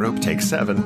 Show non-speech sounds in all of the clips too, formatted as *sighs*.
Tightrope, take seven.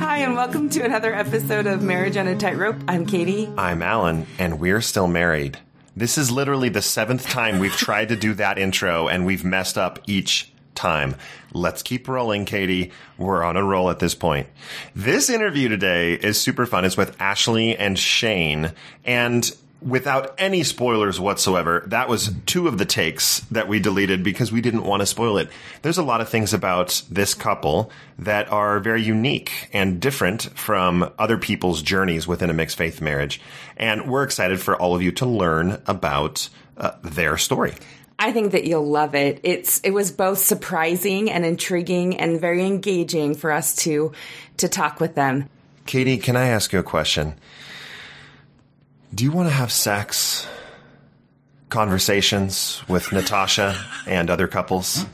Hi, and welcome to another episode of Marriage on a Tightrope. I'm Katie. I'm Alan, and we're still married. This is literally the seventh time we've tried to do that intro, and we've messed up each time. Let's keep rolling, Katie. We're on a roll at this point. This interview today is super fun. It's with Ashley and Shane, and without any spoilers whatsoever, that was two of the takes that we deleted because we didn't want to spoil it. There's a lot of things about this couple that are very unique and different from other people's journeys within a mixed faith marriage. And we're excited for all of you to learn about uh, their story. I think that you'll love it. It's it was both surprising and intriguing and very engaging for us to to talk with them. Katie, can I ask you a question? Do you want to have sex conversations with Natasha and other couples?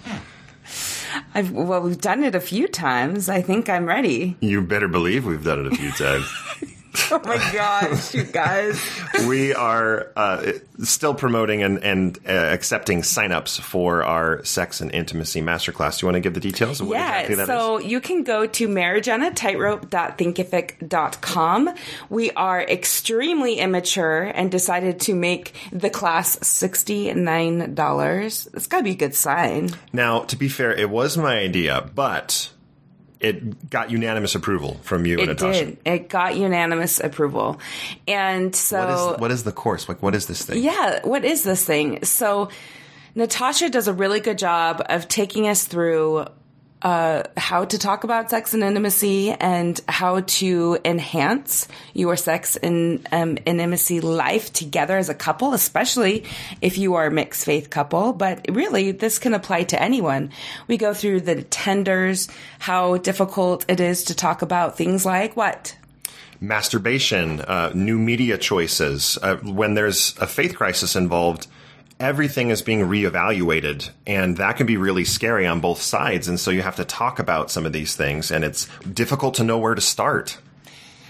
I've, well, we've done it a few times. I think I'm ready. You better believe we've done it a few times. *laughs* *laughs* oh my gosh, you guys. *laughs* we are uh, still promoting and, and uh, accepting signups for our sex and intimacy masterclass. Do you want to give the details of what yeah, exactly that so is? you can go to marriageonatightrope.thinkific.com. We are extremely immature and decided to make the class $69. It's got to be a good sign. Now, to be fair, it was my idea, but it got unanimous approval from you it and Natasha. did. It got unanimous approval. And so. What is, what is the course? Like, what is this thing? Yeah, what is this thing? So, Natasha does a really good job of taking us through uh, how to talk about sex and intimacy and how to enhance your sex and um, intimacy life together as a couple, especially if you are a mixed faith couple. But really, this can apply to anyone. We go through the tenders, how difficult it is to talk about things like what? Masturbation, uh, new media choices. Uh, when there's a faith crisis involved, everything is being reevaluated and that can be really scary on both sides and so you have to talk about some of these things and it's difficult to know where to start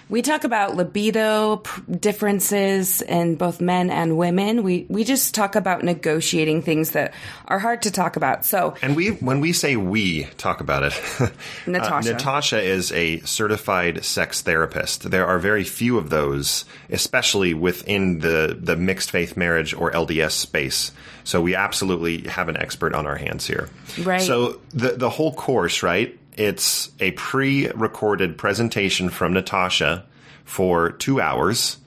we talk about libido differences in both men and women. We we just talk about negotiating things that are hard to talk about. So, and we when we say we talk about it, *laughs* Natasha. Uh, Natasha is a certified sex therapist. There are very few of those, especially within the the mixed faith marriage or LDS space. So we absolutely have an expert on our hands here. Right. So the the whole course, right? It's a pre-recorded presentation from Natasha for two hours,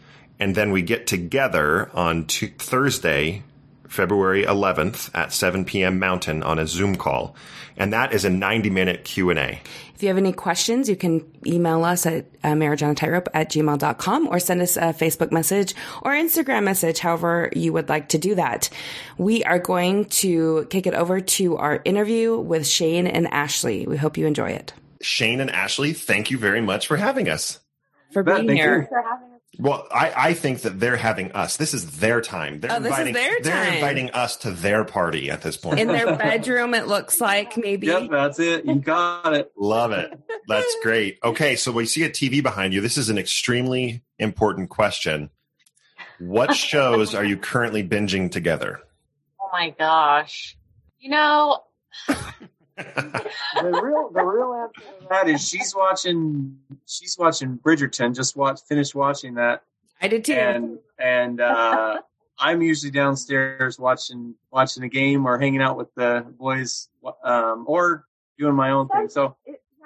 and then we get together on t- Thursday, February 11th at 7 p.m. Mountain on a Zoom call, and that is a 90-minute Q&A. If you have any questions, you can email us at uh, marriageonatightrope at gmail.com or send us a Facebook message or Instagram message, however you would like to do that. We are going to kick it over to our interview with Shane and Ashley. We hope you enjoy it. Shane and Ashley, thank you very much for having us. For being Thank here. You. Well, I, I think that they're having us. This is their time. They're Oh, this is inviting, their They're inviting us to their party at this point. In their *laughs* bedroom, it looks like maybe. Yep, that's it. You got it. Love it. That's *laughs* great. Okay, so we see a TV behind you. This is an extremely important question. What *laughs* shows are you currently binging together? Oh my gosh. You know, The real, the real answer to that is she's watching. She's watching Bridgerton. Just watch, finished watching that, I did too. and and uh, *laughs* I'm usually downstairs watching watching a game or hanging out with the boys, um, or doing my own thing. So it, yeah,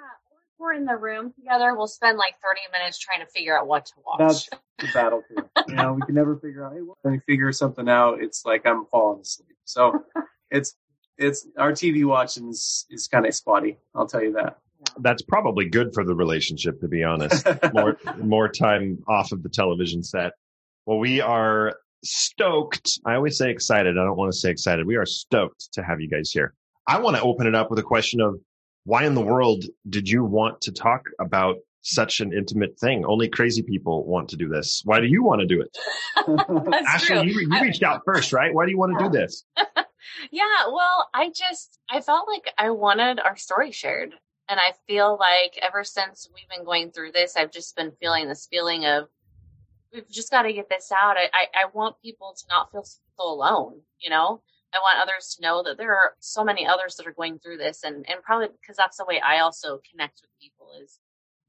we're in the room together, we'll spend like 30 minutes trying to figure out what to watch. that's the battle too. *laughs* You know, we can never figure out. Hey, when we figure something out, it's like I'm falling asleep. So *laughs* it's it's our TV watching is, is kind of spotty. I'll tell you that. that's probably good for the relationship to be honest. *laughs* More more time off of the television set. Well we are stoked. I always say excited i don't want to say excited. We are stoked to have you guys here. I want to open it up with a question of why in the world did you want to talk about such an intimate thing? Only crazy people want to do this. Why do you want to do it? *laughs* Ashley true. you, you reached out first right? Why do you want to do this *laughs* Yeah, well, I just I felt like I wanted our story shared. And I feel like ever since we've been going through this, I've just been feeling this feeling of we've just got to get this out. I, I, I want people to not feel so alone, you know? I want others to know that there are so many others that are going through this, and and probably because that's the way I also connect with people is,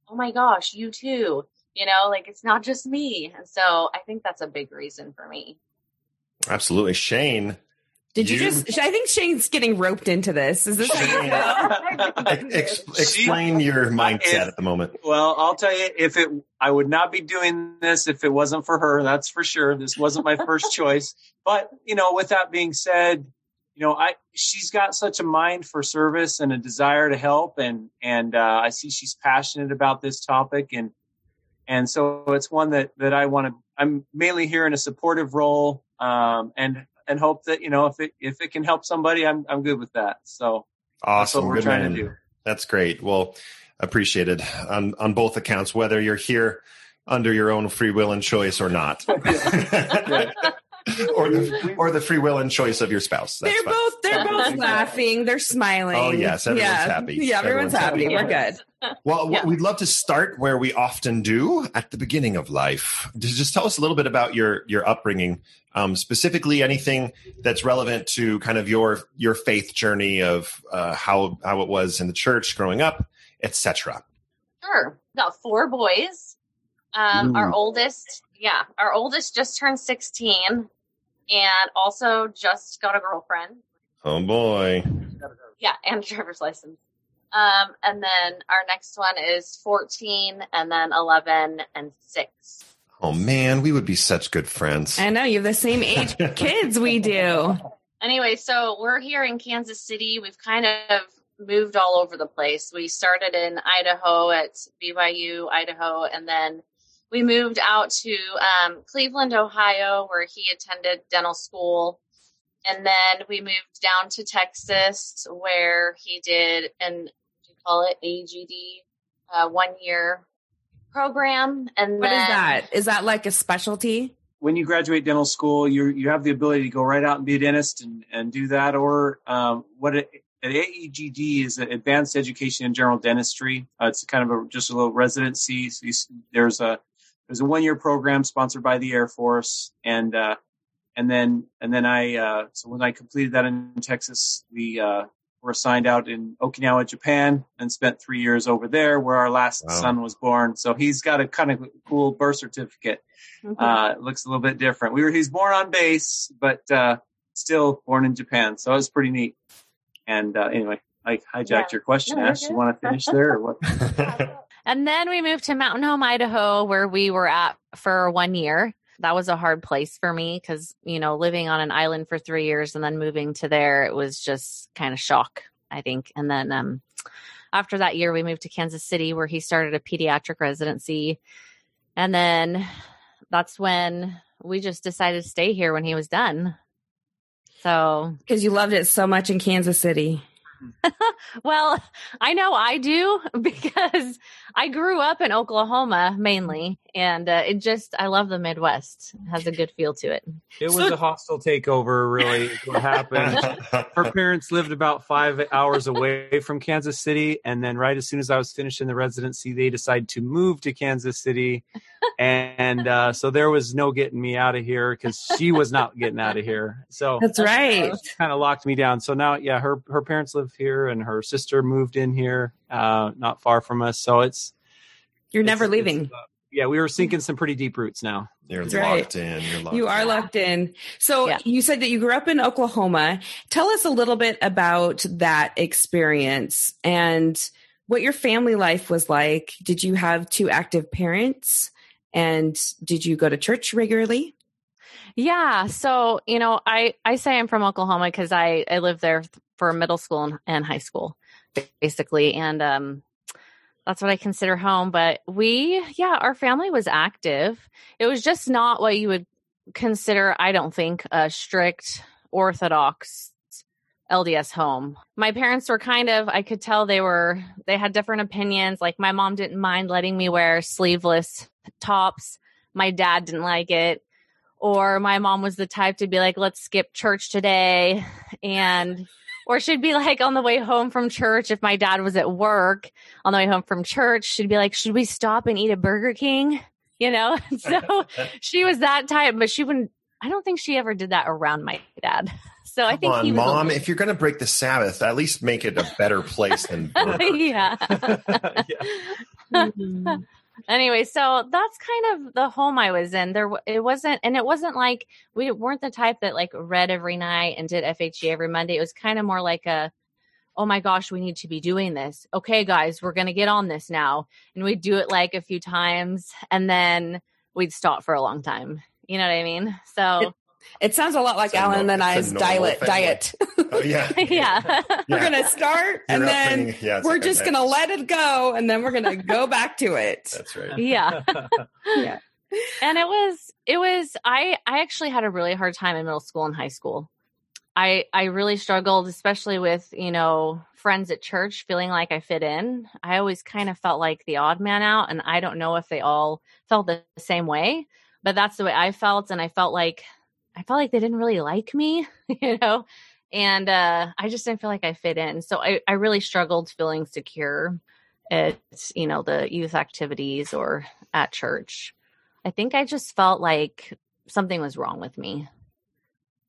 oh my gosh, you too. You know, like it's not just me, and so I think that's a big reason for me. Absolutely, Shane. Did you, you just? I think Shane's getting roped into this. Is this how you feel? Ex- explain your mindset at the moment. Well, I'll tell you, if it, I would not be doing this if it wasn't for her. That's for sure. This wasn't my first choice. But you know, with that being said, you know, I she's got such a mind for service and a desire to help, and and uh, I see she's passionate about this topic, and and so it's one that that I want to. I'm mainly here in a supportive role, um, and and hope that you know if it if it can help somebody, I'm I'm good with that. So awesome, that's what we're good trying man. to do. That's great. Well, appreciated on on both accounts, whether you're here under your own free will and choice or not. *laughs* *laughs* or the or the free will and choice of your spouse. That's they're fine. both they're both laughing. They're smiling. Oh yes, everyone's yeah. happy. Yeah, everyone's, everyone's happy. happy. We're good. Well, yeah. we'd love to start where we often do at the beginning of life. Just tell us a little bit about your your upbringing, um, specifically anything that's relevant to kind of your your faith journey of uh, how how it was in the church growing up, etc. Sure. Got four boys. Um, our oldest, yeah, our oldest just turned sixteen, and also just got a girlfriend. Oh boy. Yeah, and a driver's license. Um, and then our next one is 14 and then 11 and 6. Oh man, we would be such good friends. I know you have the same age *laughs* kids we do. Anyway, so we're here in Kansas City. We've kind of moved all over the place. We started in Idaho at BYU, Idaho, and then we moved out to um, Cleveland, Ohio, where he attended dental school. And then we moved down to Texas, where he did an you call it AGD, uh, one year program. And what then, is that? Is that like a specialty? When you graduate dental school, you you have the ability to go right out and be a dentist and, and do that, or um, what it, an AEGD is an Advanced Education in General Dentistry. Uh, it's kind of a, just a little residency. So you, there's a there's a one year program sponsored by the Air Force, and uh, and then and then I uh, so when I completed that in Texas, we uh, were assigned out in Okinawa, Japan, and spent three years over there, where our last wow. son was born. So he's got a kind of cool birth certificate. Mm-hmm. Uh, it looks a little bit different. We were he's born on base, but uh, still born in Japan. So it was pretty neat. And uh, anyway, I hijacked yeah. your question, no, Ash. You want to *laughs* finish there or what? *laughs* and then we moved to Mountain Home, Idaho, where we were at for one year. That was a hard place for me because, you know, living on an island for three years and then moving to there, it was just kind of shock, I think. And then um, after that year, we moved to Kansas City where he started a pediatric residency. And then that's when we just decided to stay here when he was done. So, because you loved it so much in Kansas City. *laughs* well, I know I do *laughs* because I grew up in Oklahoma mainly, and uh, it just I love the Midwest. It has a good feel to it. It was so, a hostile takeover, really. What happened? *laughs* Her parents lived about five hours away from Kansas City, and then right as soon as I was finished in the residency, they decided to move to Kansas City, and uh, so there was no getting me out of here because she was not getting out of here. So that's right. Kind of locked me down. So now, yeah, her her parents live here, and her sister moved in here, uh, not far from us. So it's you're it's, never leaving. Uh, yeah, we were sinking some pretty deep roots now. You're That's locked right. in. You're locked you are in. locked in. So yeah. you said that you grew up in Oklahoma. Tell us a little bit about that experience and what your family life was like. Did you have two active parents? And did you go to church regularly? Yeah. So, you know, I, I say I'm from Oklahoma because I, I lived there for middle school and, and high school, basically. And um, that's what I consider home. But we, yeah, our family was active. It was just not what you would consider, I don't think, a strict Orthodox LDS home. My parents were kind of, I could tell they were, they had different opinions. Like my mom didn't mind letting me wear sleeveless tops. My dad didn't like it. Or my mom was the type to be like, let's skip church today. And or she'd be like on the way home from church, if my dad was at work on the way home from church, she'd be like, Should we stop and eat a Burger King? *laughs* You know? *laughs* so *laughs* she was that type, but she wouldn't, I don't think she ever did that around my dad. So I think on, he was. mom. little- If you're going to break the Sabbath, at least make it a better place than. Burbank. yeah. Mm-hmm. Anyway, so that's kind of the home I was in. There, it wasn't, and it wasn't like we weren't the type that like read every night and did FHE every Monday. It was kind of more like a, oh my gosh, we need to be doing this. Okay, guys, we're gonna get on this now, and we'd do it like a few times, and then we'd stop for a long time. You know what I mean? So It sounds a lot like It's Alan nor- and I's diet. family. Diet. Oh, yeah. *laughs* yeah. we're gonna start, and You're then upping- yeah, we're like just a- gonna let it go, and then we're gonna go back to it. *laughs* That's right. yeah. *laughs* Yeah. and it was it was i i actually had a really hard time in middle school and high school i i really struggled especially with you know friends at church feeling like i fit in i always kind of felt like the odd man out and i don't know if they all felt the same way but that's the way i felt and i felt like i felt like they didn't really like me *laughs* you know and uh i just didn't feel like i fit in so i, I really struggled feeling secure at you know the youth activities or at church I think I just felt like something was wrong with me.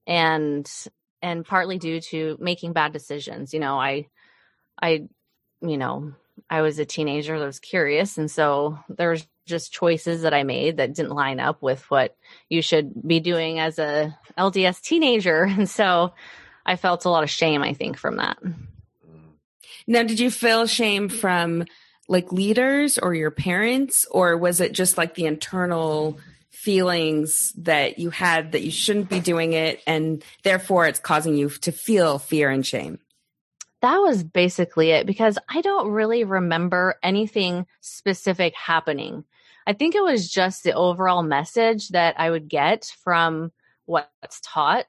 And and partly due to making bad decisions. You know, I I you know, I was a teenager that was curious and so there's just choices that I made that didn't line up with what you should be doing as a LDS teenager. *laughs* And so I felt a lot of shame, I think, from that. Mm-hmm. Now, did you feel shame from like leaders or your parents, or was it just like the internal feelings that you had that you shouldn't be doing it, and therefore it's causing you to feel fear and shame? That was basically it because I don't really remember anything specific happening. I think it was just the overall message that I would get from what's taught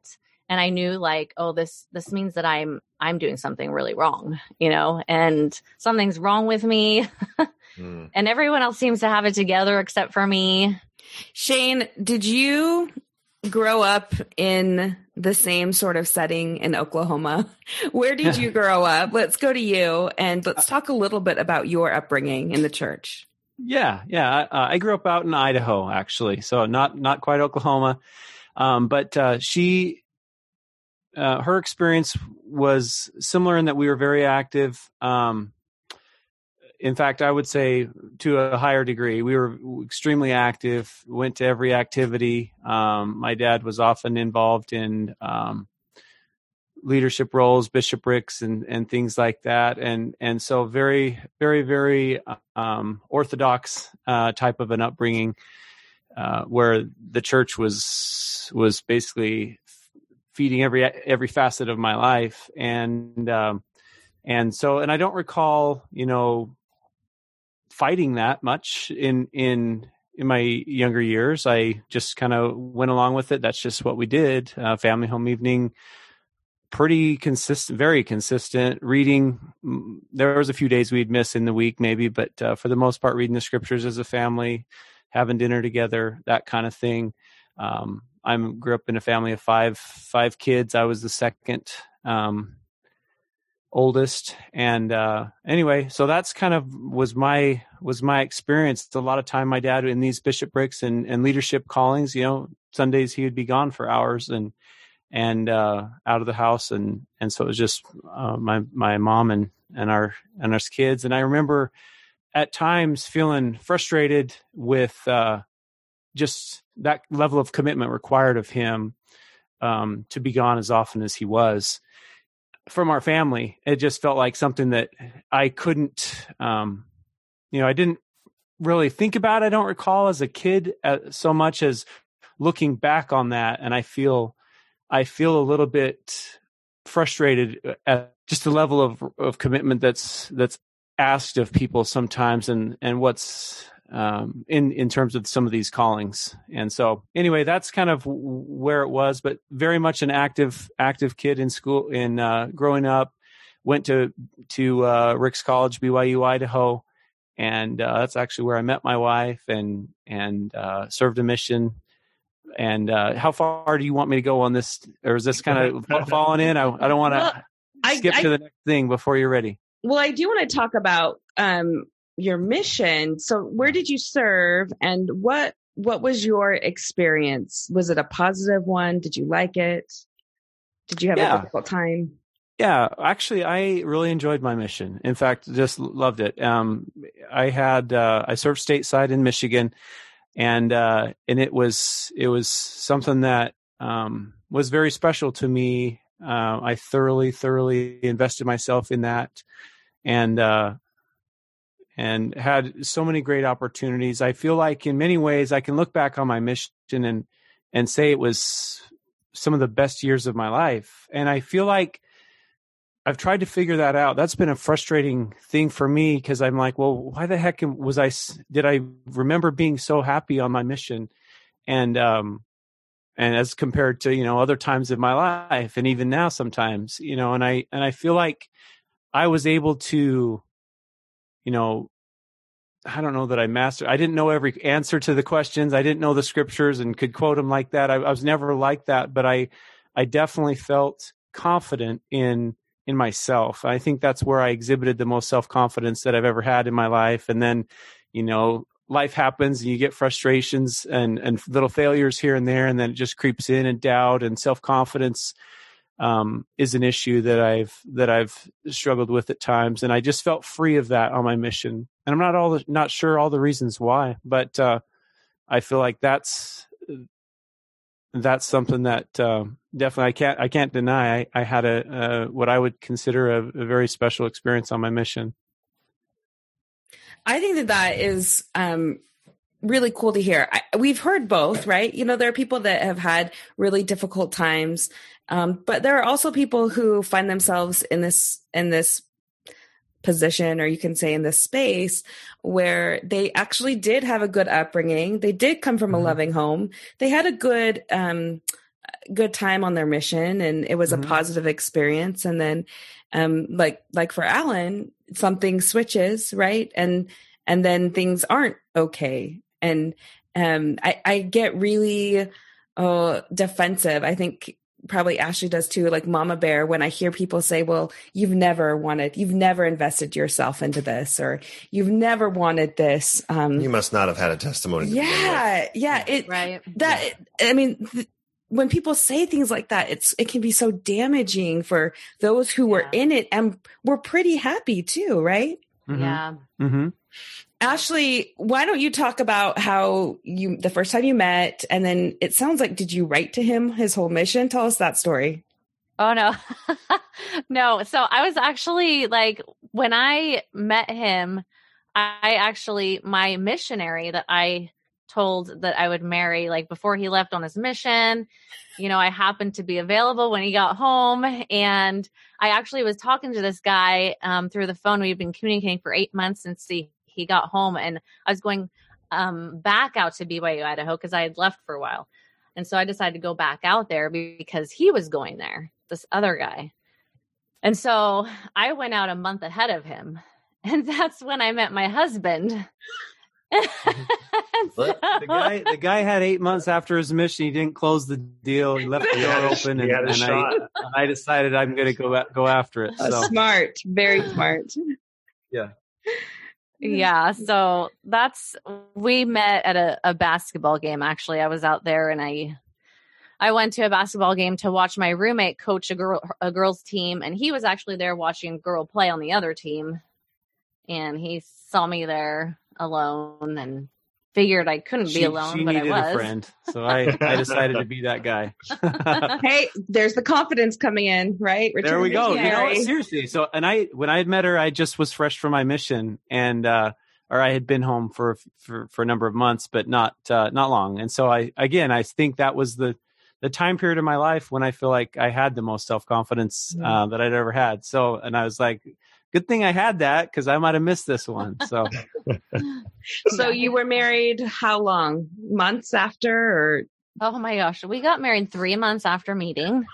and I knew like oh this this means that I'm I'm doing something really wrong, you know, and something's wrong with me Mm. *laughs* and everyone else seems to have it together except for me. Shane, did you grow up in the same sort of setting in Oklahoma? *laughs* Where did you *laughs* grow up? Let's go to you and let's talk a little bit about your upbringing in the church. Yeah, yeah. Uh, I grew up out in Idaho, actually, so not not quite Oklahoma, um, but uh, she, uh, her experience was similar in that we were very active. Um, in fact, I would say to a higher degree, we were extremely active. Went to every activity. Um, my dad was often involved in um, leadership roles, bishoprics, and and things like that, and and so very very very um, orthodox uh, type of an upbringing, uh, where the church was was basically feeding every every facet of my life, and um, and so and I don't recall you know fighting that much in in in my younger years. I just kind of went along with it. That's just what we did. Uh, family home evening, pretty consistent, very consistent reading. There was a few days we'd miss in the week, maybe, but uh, for the most part, reading the scriptures as a family, having dinner together, that kind of thing. Um, I grew up in a family of five five kids. I was the second. Um, oldest. And uh anyway so that's kind of was my was my experience. It's a lot of time my dad in these bishoprics and and leadership callings you know sundays he would be gone for hours and and uh out of the house. And and so it was just uh, my my mom and and our and our kids. And i remember at times feeling frustrated with uh just that level of commitment required of him um to be gone as often as he was from our family. It just felt like something that I couldn't, um, you know, I didn't really think about. I don't recall as a kid uh, so much as looking back on that, and I feel, I feel a little bit frustrated at just the level of of commitment that's that's asked of people sometimes, and and what's um, in in terms of some of these callings. And so, anyway, that's kind of where it was. But very much an active active kid in school in uh, growing up. Went to to uh, Ricks College, BYU, Idaho, and uh, that's actually where I met my wife and and uh, served a mission. And uh, how far do you want me to go on this, or is this kind of *laughs* falling in? I, I don't want to Well, I- skip I- to the next thing before you're ready. Well, I do want to talk about um, your mission. So, where did you serve, and what what was your experience? Was it a positive one? Did you like it? Did you have Yeah. a difficult time? Yeah, actually, I really enjoyed my mission. In fact, just loved it. Um, I had uh, I served stateside in Michigan, and uh, and it was it was something that um, was very special to me. Uh, I thoroughly thoroughly invested myself in that, and uh, and had so many great opportunities. I feel like in many ways I can look back on my mission and and say it was some of the best years of my life. And I feel like I've tried to figure that out. That's been a frustrating thing for me because I'm like, well, why the heck was I? Did I remember being so happy on my mission? And um, and as compared to you know other times of my life, and even now sometimes, you know, and I and I feel like I was able to, you know, I don't know that I mastered. I didn't know every answer to the questions. I didn't know the scriptures and could quote them like that. I, I was never like that, but I, I definitely felt confident in in myself. I think that's where I exhibited the most self confidence that I've ever had in my life. And then, you know, life happens and you get frustrations and and little failures here and there, and then it just creeps in and doubt and self confidence um, is an issue that I've that I've struggled with at times, and I just felt free of that on my mission. And I'm not all the, not sure all the reasons why, but uh, I feel like that's that's something that uh, definitely I can't I can't deny. I, I had a uh, what I would consider a, a very special experience on my mission. I think that that is um, really cool to hear. I, we've heard both, right? You know, there are people that have had really difficult times, um, but there are also people who find themselves in this in this position, or you can say in this space, where they actually did have a good upbringing. They did come from a Mhm. loving home. They had a good um, good time on their mission, and it was Mhm. a positive experience. And then, um, like like for Alan, something switches, right? And and then things aren't okay. And um, I, I get really uh, defensive. I think probably Ashley does too, like Mama Bear, when I hear people say, well, you've never wanted, you've never invested yourself into this, or you've never wanted this. Um, You must not have had a testimony. to begin with. yeah, yeah. It, Right. that I mean, th- when people say things like that, it's it can be so damaging for those who were in it and were pretty happy too, right? Mhm. Yeah. Mm-hmm. Ashley, why don't you talk about how you the first time you met, and then it sounds like did you write to him his whole mission? Tell us that story. Oh no. *laughs* no. So I was actually like when I met him, I actually my missionary that I told that I would marry like before he left on his mission, you know, I happened to be available when he got home and I actually was talking to this guy um through the phone. We've been communicating for 8 months since he he got home and I was going um back out to BYU Idaho cuz I had left for a while. And so I decided to go back out there because he was going there, this other guy. And so I went out a month ahead of him. *laughs* And that's when I met my husband. *laughs* And The guy, the guy had eight months after his mission. He didn't close the deal. He left the door open, he and, had a and shot. I, I decided I'm going to go go after it. So smart, very smart. yeah, Mm. so that's we met at a, a basketball game. Actually, I was out there and I I went to a basketball game to watch my roommate coach a girl a girls team, and he was actually there watching a girl play on the other team. And he saw me there alone and figured I couldn't she, be alone, she but I needed was. a friend, so I, I decided to be that guy. *laughs* hey, there's the confidence coming in, right? there we go. You know, seriously. So, and I, when I had met her, I just was fresh from my mission, and uh, or I had been home for for for a number of months, but not uh, not long. And so, I again, I think that was the the time period of my life when I feel like I had the most self confidence Mm. uh, that I'd ever had. So, and I was like, good thing I had that because I might have missed this one. *laughs* So, So you were married how long? Months after, or Oh my gosh, we got married three months after meeting.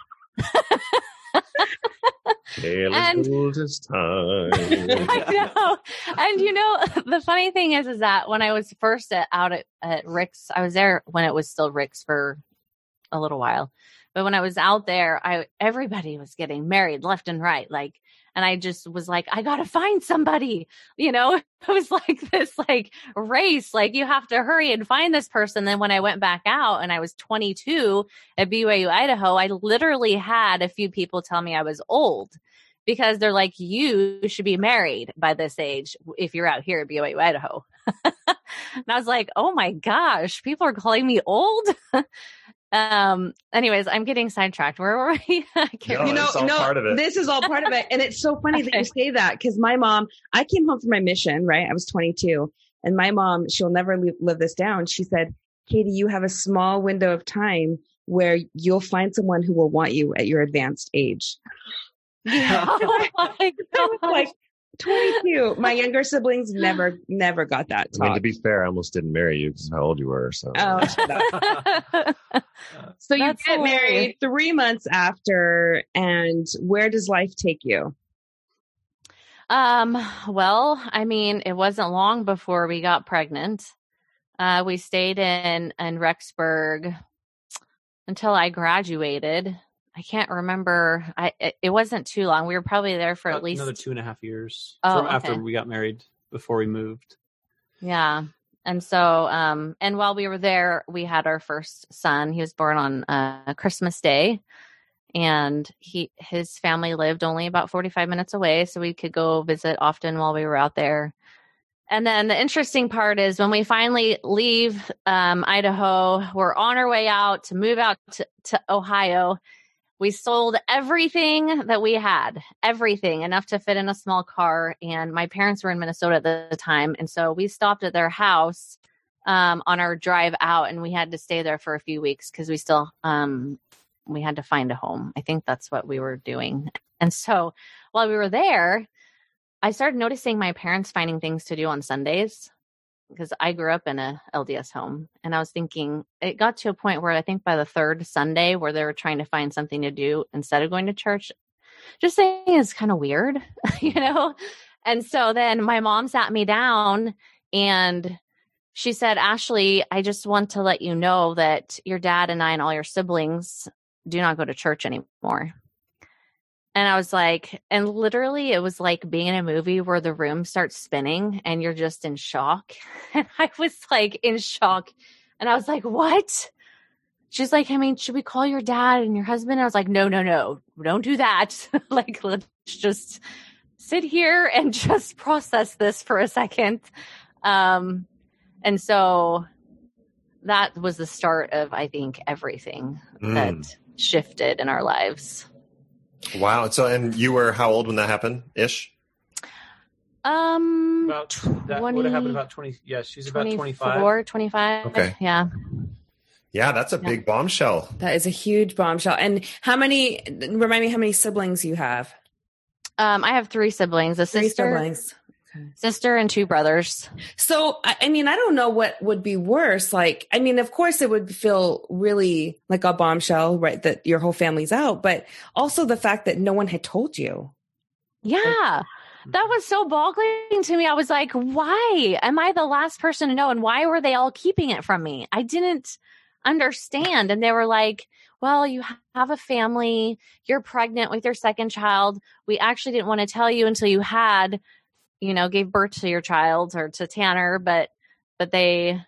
And- as *laughs* time. I know. And you know, *laughs* the funny thing is, is that when I was first at, out at, at Ricks, I was there when it was still Ricks for a little while. But when I was out there, I everybody was getting married left and right. Like and I just was like, I gotta find somebody, you know, *laughs* it was like this like race, like you have to hurry and find this person. Then when I went back out and I was 22 at BYU, Idaho, I literally had a few people tell me I was old because they're like, you should be married by this age if you're out here at BYU, Idaho. *laughs* and I was like, oh my gosh, people are calling me old. *laughs* um, anyways, I'm getting sidetracked. Where were we? *laughs* I can't No, you know, it's all no, part of it. this is all part of it. And it's so funny that you say that because my mom, I came home from my mission, right? I was 22 and my mom, she'll never live, live this down. She said, Katie, you have a small window of time where you'll find someone who will want you at your advanced age. *laughs* oh my *laughs* I like 22. *laughs* My younger siblings never, never got that I mean, to be fair, I almost didn't marry you because how old you were. So Oh. *laughs* *laughs* So you That's get hilarious. married three months after, and where does life take you? Um, well, I mean, it wasn't long before we got pregnant. Uh, we stayed in in Rexburg until I graduated. I can't remember. I it, it wasn't too long. We were probably there for at least another two and a half years Oh, from after we got married before we moved. Yeah. And so, um, and while we were there, we had our first son. He was born on uh, Christmas Day, and he his family lived only about forty five minutes away, so we could go visit often while we were out there. And then the interesting part is when we finally leave um, Idaho, we're on our way out to move out to, to Ohio. We sold everything that we had, everything enough to fit in a small car. And my parents were in Minnesota at the time. And so we stopped at their house um, on our drive out and we had to stay there for a few weeks because we still, um, we had to find a home. I think that's what we were doing. And so while we were there, I started noticing my parents finding things to do on Sundays because I grew up in a LDS home and I was thinking it got to a point where I think by the third Sunday where they were trying to find something to do instead of going to church, just saying is kind of weird, *laughs* you know? And so then my mom sat me down and she said, Ashley, I just want to let you know that your dad and I and all your siblings do not go to church anymore. And I was like, and literally it was like being in a movie where the room starts spinning and you're just in shock. *laughs* And I was like in shock. And I was like, what? She's like, I mean, should we call your dad and your husband? And I was like, no, no, no, don't do that. *laughs* like, let's just sit here and *laughs* just process this for a second. Um, and so that was the start of, I think, everything Mm. that shifted in our lives. Wow. So, and you were how old when that happened? Ish. Um, About that would have happened about twenty. Yeah, she's about twenty five. 25. Okay. Yeah. Yeah, that's a Yeah. big bombshell. That is a huge bombshell. And how many? Remind me how many siblings you have. Um, I have three siblings, a Three sister, siblings. Sister and two brothers. So, I mean, I don't know what would be worse. Like, I mean, of course, it would feel really like a bombshell, right? That your whole family's out, but also the fact that no one had told you. Yeah. That was so boggling to me. I was like, why am I the last person to know? And why were they all keeping it from me? I didn't understand. And they were like, well, you have a family, you're pregnant with your second child. We actually didn't want to tell you until you had, you know, gave birth to your child or to Tanner, but, but they,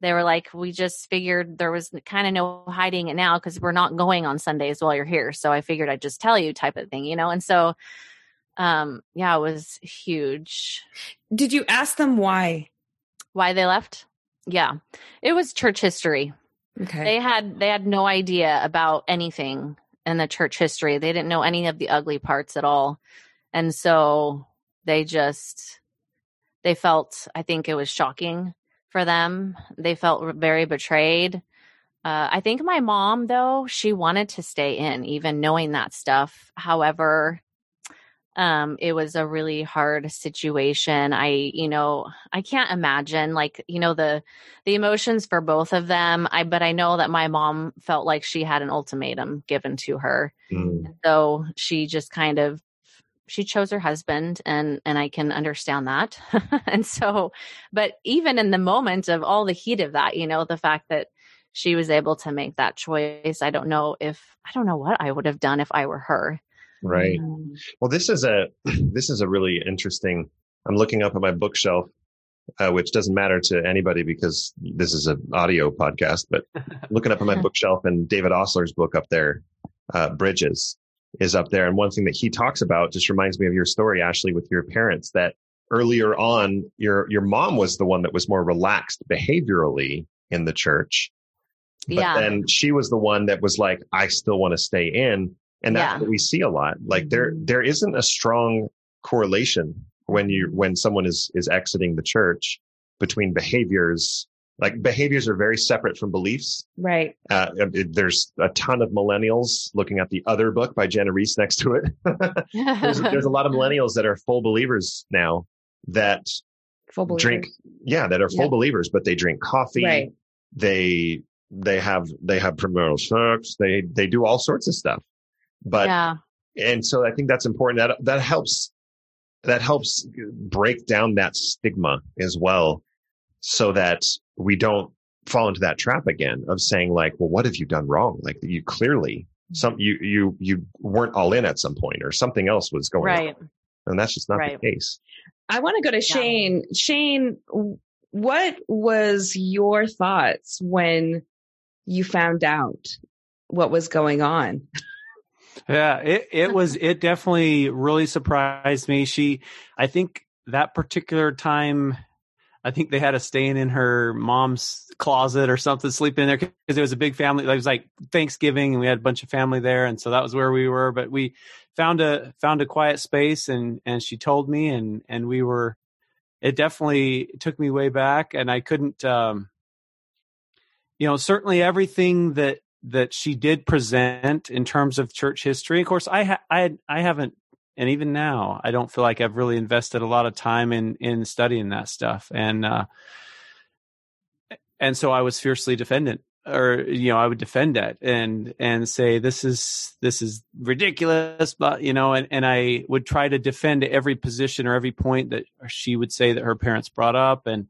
they were like, we just figured there was kind of no hiding it now because we're not going on Sundays while you're here. So I figured I'd just tell you type of thing, you know? And so, um, yeah, it was huge. Did you ask them why? Why they left? Yeah. It was church history. Okay. They had they had no idea about anything in the church history. They didn't know any of the ugly parts at all. And so they just they felt I think it was shocking for them. They felt very betrayed. Uh, I think my mom, though, she wanted to stay in, even knowing that stuff. However, um, it was a really hard situation. I, you know, I can't imagine like, you know, the the emotions for both of them. I but I know that my mom felt like she had an ultimatum given to her. Mm. So she just kind of she chose her husband and and I can understand that. *laughs* and so but even in the moment of all the heat of that, you know, the fact that she was able to make that choice. I don't know if I don't know what I would have done if I were her. Right. Um, Well, this is a *clears throat* this is a really interesting. I'm looking up at my bookshelf, uh, which doesn't matter to anybody because this is an audio podcast. But *laughs* looking up at my *laughs* bookshelf and David Ostler's book up there, uh, Bridges, is up there. And one thing that he talks about just reminds me of your story, Ashley, with your parents. That earlier on, your your mom was the one that was more relaxed behaviorally in the church, but yeah. then she was the one that was like, I still want to stay in. And that's Yeah. what we see a lot. Like there, mm-hmm. there isn't a strong correlation when you, when someone is, is exiting the church between behaviors. Like behaviors are very separate from beliefs. Right. Uh, there's a ton of millennials looking at the other book by Jana Riess next to it. *laughs* there's, there's a lot of *laughs* millennials that are full believers now that Full believers. drink, yeah, that are full Yeah. believers, but they drink coffee Right. they they have they have premarital sex they they do all sorts of stuff but yeah. and so i think that's important that that helps that helps break down that stigma as well so that we don't fall into that trap again of saying like well what have you done wrong like you clearly some you you you weren't all in at some point or something else was going Right. on and that's just not Right. the case I want to go to Shane. Shane, what was your thoughts when you found out what was going on? Yeah, it, it was, it definitely really surprised me. She, I think that particular time, I think they had us staying in her mom's closet or something, sleeping in there because it was a big family. It was like Thanksgiving and we had a bunch of family there. And so that was where we were, but we found a, found a quiet space and, and she told me and, and we were, it definitely took me way back and I couldn't, um, you know, certainly everything that, that she did present in terms of church history. Of course, I ha- I I haven't, and even now, I don't feel like I've really invested a lot of time in in studying that stuff, and uh, and so I was fiercely defendant, or you know, I would defend that and and say this is this is ridiculous, but you know, and and I would try to defend every position or every point that she would say that her parents brought up, and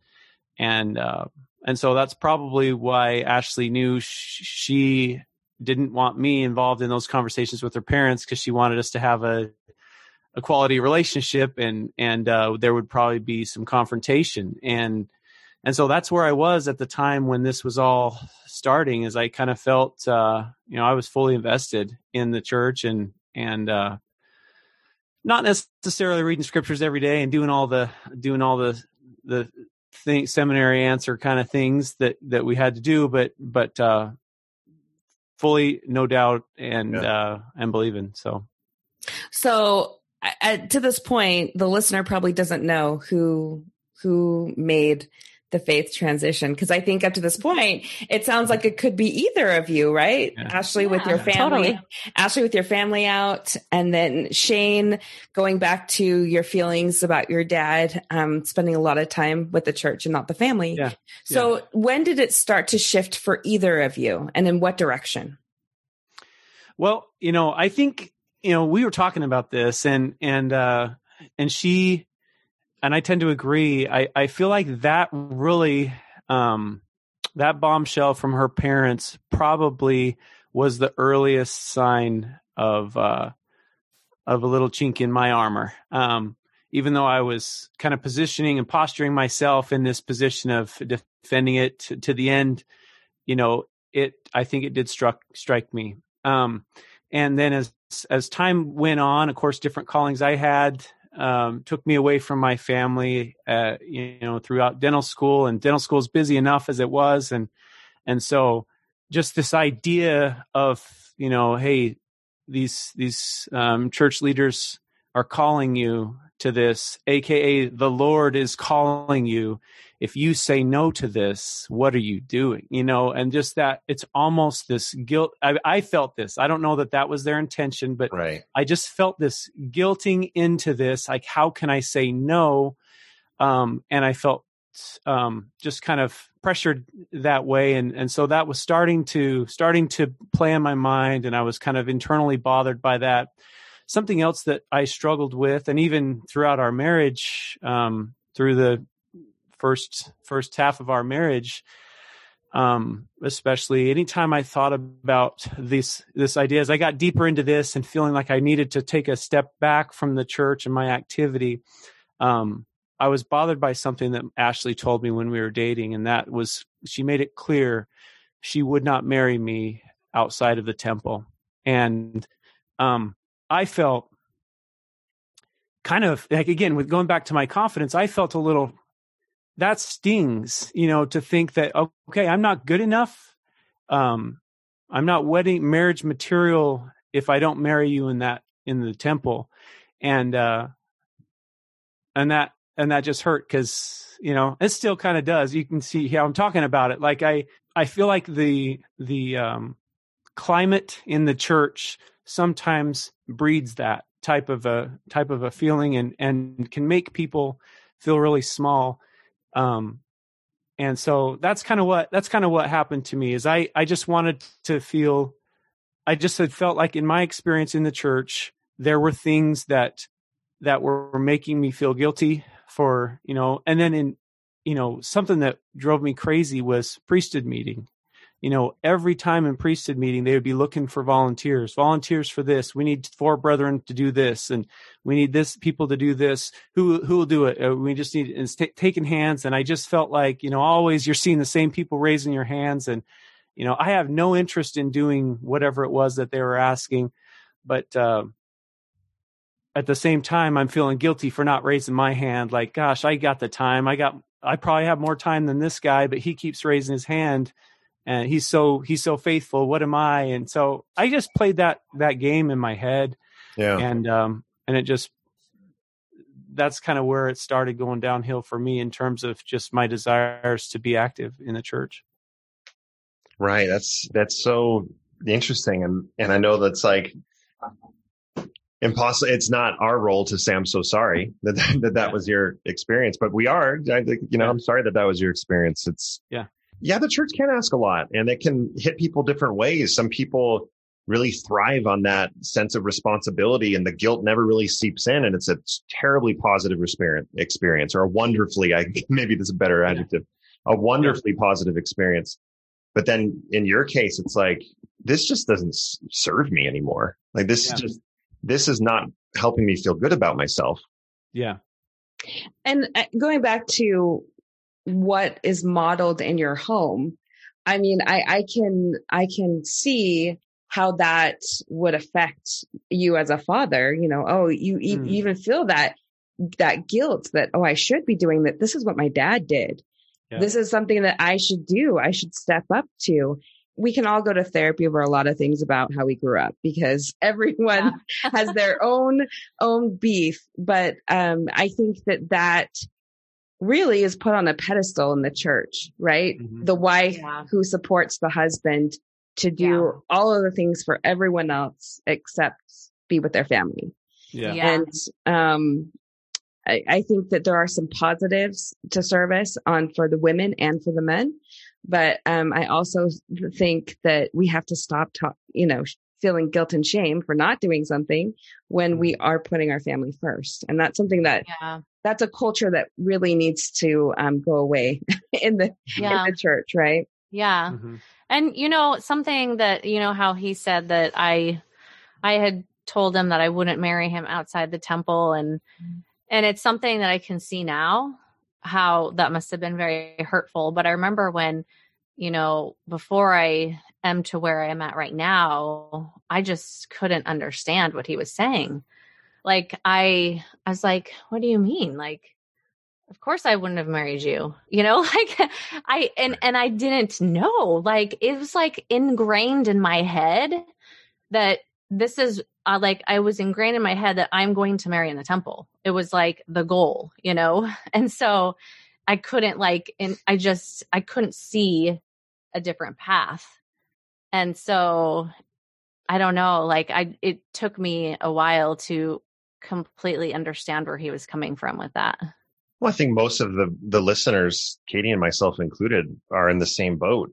and uh, and so that's probably why Ashley knew sh- she didn't want me involved in those conversations with her parents because she wanted us to have a a quality relationship and and uh, there would probably be some confrontation and and so that's where I was at the time when this was all starting is I kind of felt uh, you know I was fully invested in the church and and uh, not necessarily reading scriptures every day and doing all the doing all the the thing seminary answer kind of things that that we had to do but but uh fully no doubt and Yeah. uh and believing so So uh, uh, to this point, the listener probably doesn't know who who made the faith transition because I think up to this point, it sounds like it could be either of you, right? Yeah. Ashley with your family, totally. Ashley with your family out, and then Shane going back to your feelings about your dad um, spending a lot of time with the church and not the family. Yeah. So when did it start to shift for either of you, and in what direction? Well, you know, I think you know we were talking about this, and and uh, and she and I tend to agree. I I feel like that really um, that bombshell from her parents probably was the earliest sign of uh, of a little chink in my armor. Um, even though I was kind of positioning and posturing myself in this position of defending it to, to the end, you know, it I think it did struck strike me. Um, and then as as time went on, of course, different callings I had um, took me away from my family. Uh, you know, throughout dental school, and dental school is busy enough as it was, and and so just this idea of you know, hey, these these um, church leaders are calling you to this, aka the Lord is calling you. If you say no to this, what are you doing? You know, and just that it's almost this guilt. I, I felt this. I don't know that that was their intention, but Right. I just felt this guilting into this. Like, how can I say no? Um, and I felt um, just kind of pressured that way, and and so that was starting to starting to play in my mind, and I was kind of internally bothered by that. Something else that I struggled with, and even throughout our marriage, um, through the first first half of our marriage, Um, especially anytime I thought about this this idea as I got deeper into this and feeling like I needed to take a step back from the church and my activity, um, I was bothered by something that Ashley told me when we were dating, and that was she made it clear she would not marry me outside of the temple. And um, I felt kind of like again with going back to my confidence, I felt a little that stings, you know, to think that okay, I'm not good enough. Um, I'm not wedding marriage material if I don't marry you in that in the temple, and uh, and that and that just hurt because you know it still kind of does. You can see how I'm talking about it. Like I I feel like the the um, climate in the church sometimes breeds that type of a type of a feeling and and can make people feel really small um and so that's kind of what that's kind of what happened to me is i i just wanted to feel i just had felt like in my experience in the church there were things that that were making me feel guilty for you know and then in you know something that drove me crazy was priesthood meeting you know, every time in priesthood meeting, they would be looking for volunteers, volunteers for this. We need four brethren to do this, and we need this people to do this. Who who will do it? Uh, we just need it's t- taking hands. And I just felt like, you know, always you're seeing the same people raising your hands, and you know, I have no interest in doing whatever it was that they were asking, but. Uh, at the same time, I'm feeling guilty for not raising my hand. Like, gosh, I got the time. I got, I probably have more time than this guy, but he keeps raising his hand and he's so he's so faithful. What am i? And so i just played that that game in my head. Yeah. And um and it just that's kind of where it started going downhill for me in terms of just my desires to be active in the church. Right. That's that's so interesting. And and i know that's like impossible. It's not our role to say i'm so sorry *laughs* that that, that was your experience but we are. I, you know i'm sorry that that was your experience. It's yeah yeah, the church can ask a lot and it can hit people different ways. Some people really thrive on that sense of responsibility and the guilt never really seeps in and it's a terribly positive experience or a wonderfully, I *laughs* maybe this is a better adjective, a wonderfully positive experience. But then in your case, it's like, this just doesn't serve me anymore. Like this yeah. is just, this is not helping me feel good about myself. Yeah. And uh, going back to what is modeled in your home. I mean, I, I can, I can see how that would affect you as a father. You know, oh, you, mm. you even feel that, that guilt that, oh, I should be doing that. This is what my dad did. Yeah. This is something that I should do. I should step up to. We can all go to therapy over a lot of things about how we grew up because *laughs* everyone yeah. has their own, own beef. But, um, I think that that, really is put on a pedestal in the church, right? Mm-hmm. The wife yeah. who supports the husband to do yeah. all of the things for everyone else except be with their family. Yeah. yeah. And um I, I think that there are some positives to service on for the women and for the men. But um I also think that we have to stop talk, you know, feeling guilt and shame for not doing something when we mm-hmm. are putting our family first. And that's something that yeah that's a culture that really needs to um, go away *laughs* in the yeah. in the church, right? Yeah. Mm-hmm. And you know, something that you know how he said that I I had told him that I wouldn't marry him outside the temple and and it's something that I can see now how that must have been very hurtful, but I remember when you know, before I am to where I am at right now, I just couldn't understand what he was saying like I I was like, what do you mean? Like of course I wouldn't have married you. *laughs* You know, like I and and I didn't know. Like it was like ingrained in my head that this is uh, like I was ingrained in my head that I'm going to marry in the temple. It was like the goal, you know. *laughs* And so I couldn't like and I just I couldn't see a different path. And so I don't know, like I it took me a while to completely understand where he was coming from with that. Well, I think most of the the listeners, Katie and myself included, are in the same boat.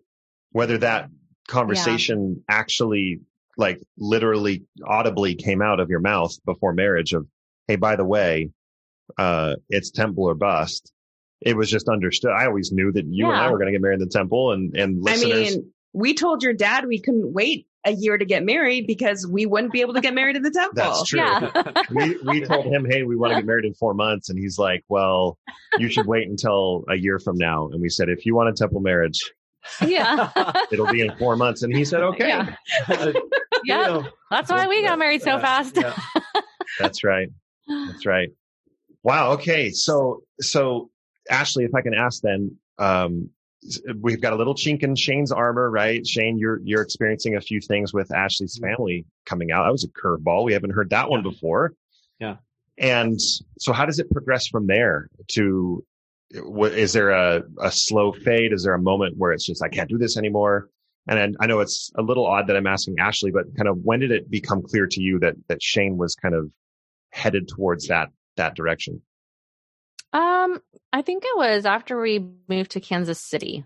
Whether that conversation yeah. actually like literally audibly came out of your mouth before marriage of, hey, by the way, uh, it's temple or bust. it was just understood. I always knew that you and I were going to get married in the temple, and and I listeners. mean, we told your dad we couldn't wait a year to get married because we wouldn't be able to get married in the temple. that's true. Yeah. *laughs* we we told him, hey, we want to get married in four months, and he's like, well, you should wait until a year from now. And we said, if you want a temple marriage, yeah. *laughs* it'll be in four months. And he said, okay, Yeah. *laughs* You Yeah. know, That's why we got married so yeah, fast. yeah. that's right, that's right. Wow. Okay. So so Ashley, if I can ask then. Um, We've got a little chink in Shane's armor, right? Shane, you're you're experiencing a few things with Ashley's mm-hmm. family coming out. That was a curveball. We haven't heard that one before. Yeah. And so, how does it progress from there? To is there a, a slow fade? Is there a moment where it's just I can't do this anymore? And then I know it's a little odd that I'm asking Ashley, but kind of when did it become clear to you that that Shane was kind of headed towards that that direction? Um, I think it was after we moved to Kansas City.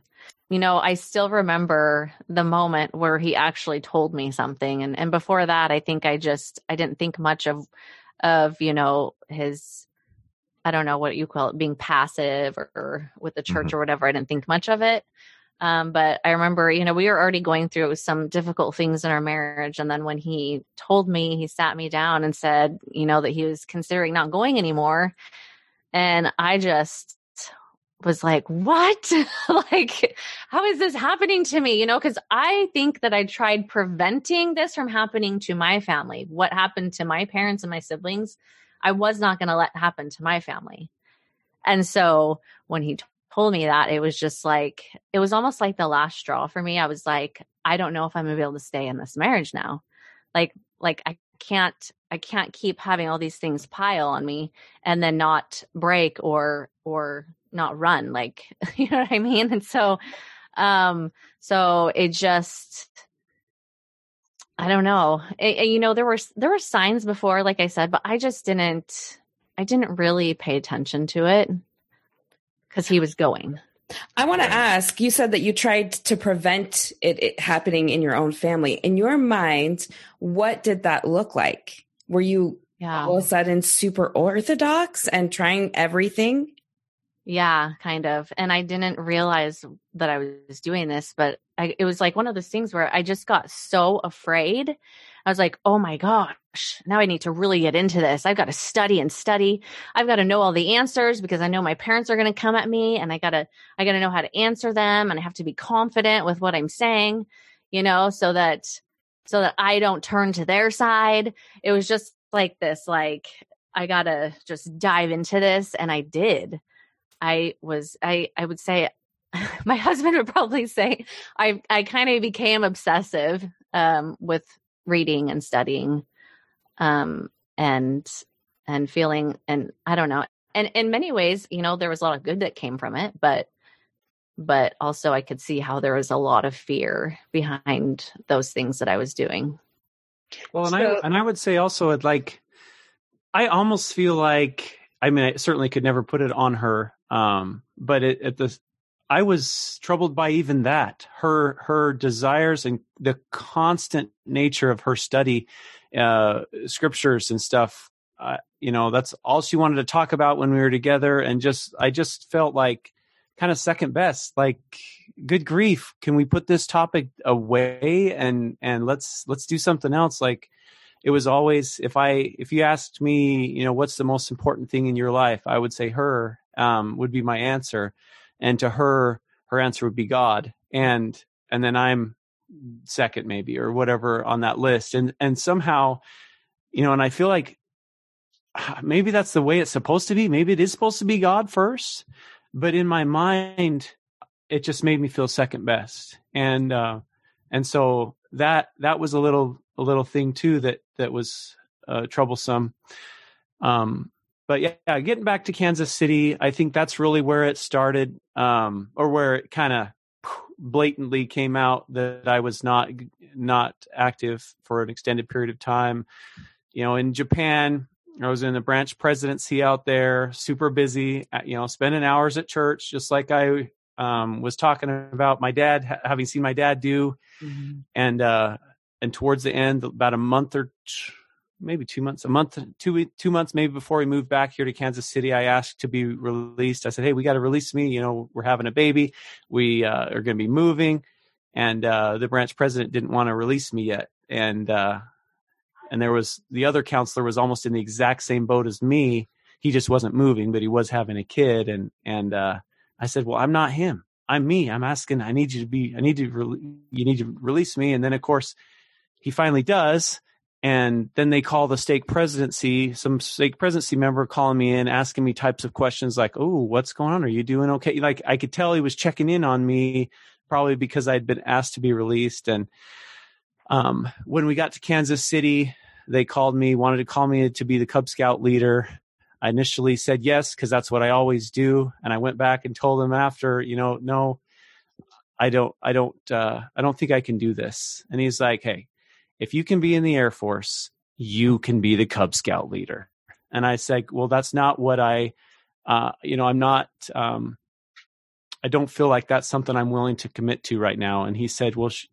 You know, I still remember the moment where he actually told me something and and before that I think I just I didn't think much of of, you know, his I don't know what you call it being passive or, or with the church or whatever. I didn't think much of it. Um, but I remember, you know, we were already going through some difficult things in our marriage. And then when he told me, he sat me down and said, you know, that he was considering not going anymore. And I just was like, what? *laughs* like, how is this happening to me? You know, because I think that I tried preventing this from happening to my family. What happened to my parents and my siblings, I was not going to let happen to my family. And so when he told me that, it was just like, it was almost like the last straw for me. I was like, I don't know if I'm going to be able to stay in this marriage now. Like, like I can't, I can't keep having all these things pile on me and then not break or, or not run. Like, *laughs* you know what I mean? And so, um, so it just, I don't know. It- it- you know, there were there were signs before, like I said, but I just didn't. I didn't really pay attention to it because he was going. I want to ask you said that you tried to prevent it, it happening in your own family. In your mind, what did that look like? Were you Yeah, all of a sudden super orthodox and trying everything? yeah, kind of. And I didn't realize that I was doing this, but I, it was like one of those things where I just got so afraid. I was like, oh my gosh, now I need to really get into this. I've got to study and study. I've got to know all the answers because I know my parents are going to come at me and I got to, I got to know how to answer them and I have to be confident with what I'm saying, you know, so that, so that I don't turn to their side. It was just like this, like, I got to just dive into this. And I did. I was, I, I would say, *laughs* my husband would probably say I, I kind of became obsessive, um, with reading and studying um and and feeling and i don't know and in many ways you know there was a lot of good that came from it but but also i could see how there was a lot of fear behind those things that i was doing Well, and So- I and I would say also it like I almost feel like I mean I certainly could never put it on her, um, but it, at the I was troubled by even that her her desires and the constant nature of her study, uh, scriptures and stuff. Uh, you know, that's all she wanted to talk about when we were together, and just I just felt like kind of second best. Like, good grief, can we put this topic away and and let's let's do something else? Like, it was always if I if you asked me, you know, what's the most important thing in your life, I would say her um, would be my answer, and to her, her answer would be God, and and then I'm second maybe or whatever on that list, and and somehow, you know, and I feel like maybe that's the way it's supposed to be. Maybe it is supposed to be God first, but in my mind, it just made me feel second best, and uh, and so that that was a little a little thing too that that was uh, troublesome. Um, but yeah, yeah, getting back to Kansas City, I think that's really where it started, um, or where it kind of blatantly came out that I was not not active for an extended period of time. You know, in Japan, I was in the branch presidency out there, super busy. uh, You know, spending hours at church, just like I um, was talking about my dad, ha- having seen my dad do, and uh, and towards the end, about a month or t- maybe two months, a month, two two months maybe before we moved back here to Kansas City. I asked to be released. I said, "Hey, we got to release me. You know, we're having a baby. We uh, are going to be moving." And uh, the branch president didn't want to release me yet, and uh, and there was the other counselor was almost in the exact same boat as me. He just wasn't moving, but he was having a kid, and and uh, I said, "Well, I'm not him. I'm me. I'm asking. I need you to be. I need to. Re- you need to release me." And then, of course, he finally does and then they call the stake presidency some stake presidency member calling me in asking me types of questions like oh what's going on are you doing okay like i could tell he was checking in on me probably because i'd been asked to be released and um, when we got to kansas city they called me wanted to call me to be the cub scout leader i initially said yes because that's what i always do and i went back and told them after you know no i don't i don't uh, i don't think i can do this and he's like hey if you can be in the Air Force, you can be the Cub Scout leader. And I said, well, that's not what I, uh, you know, I'm not, um, I don't feel like that's something I'm willing to commit to right now. And he said, well, sh-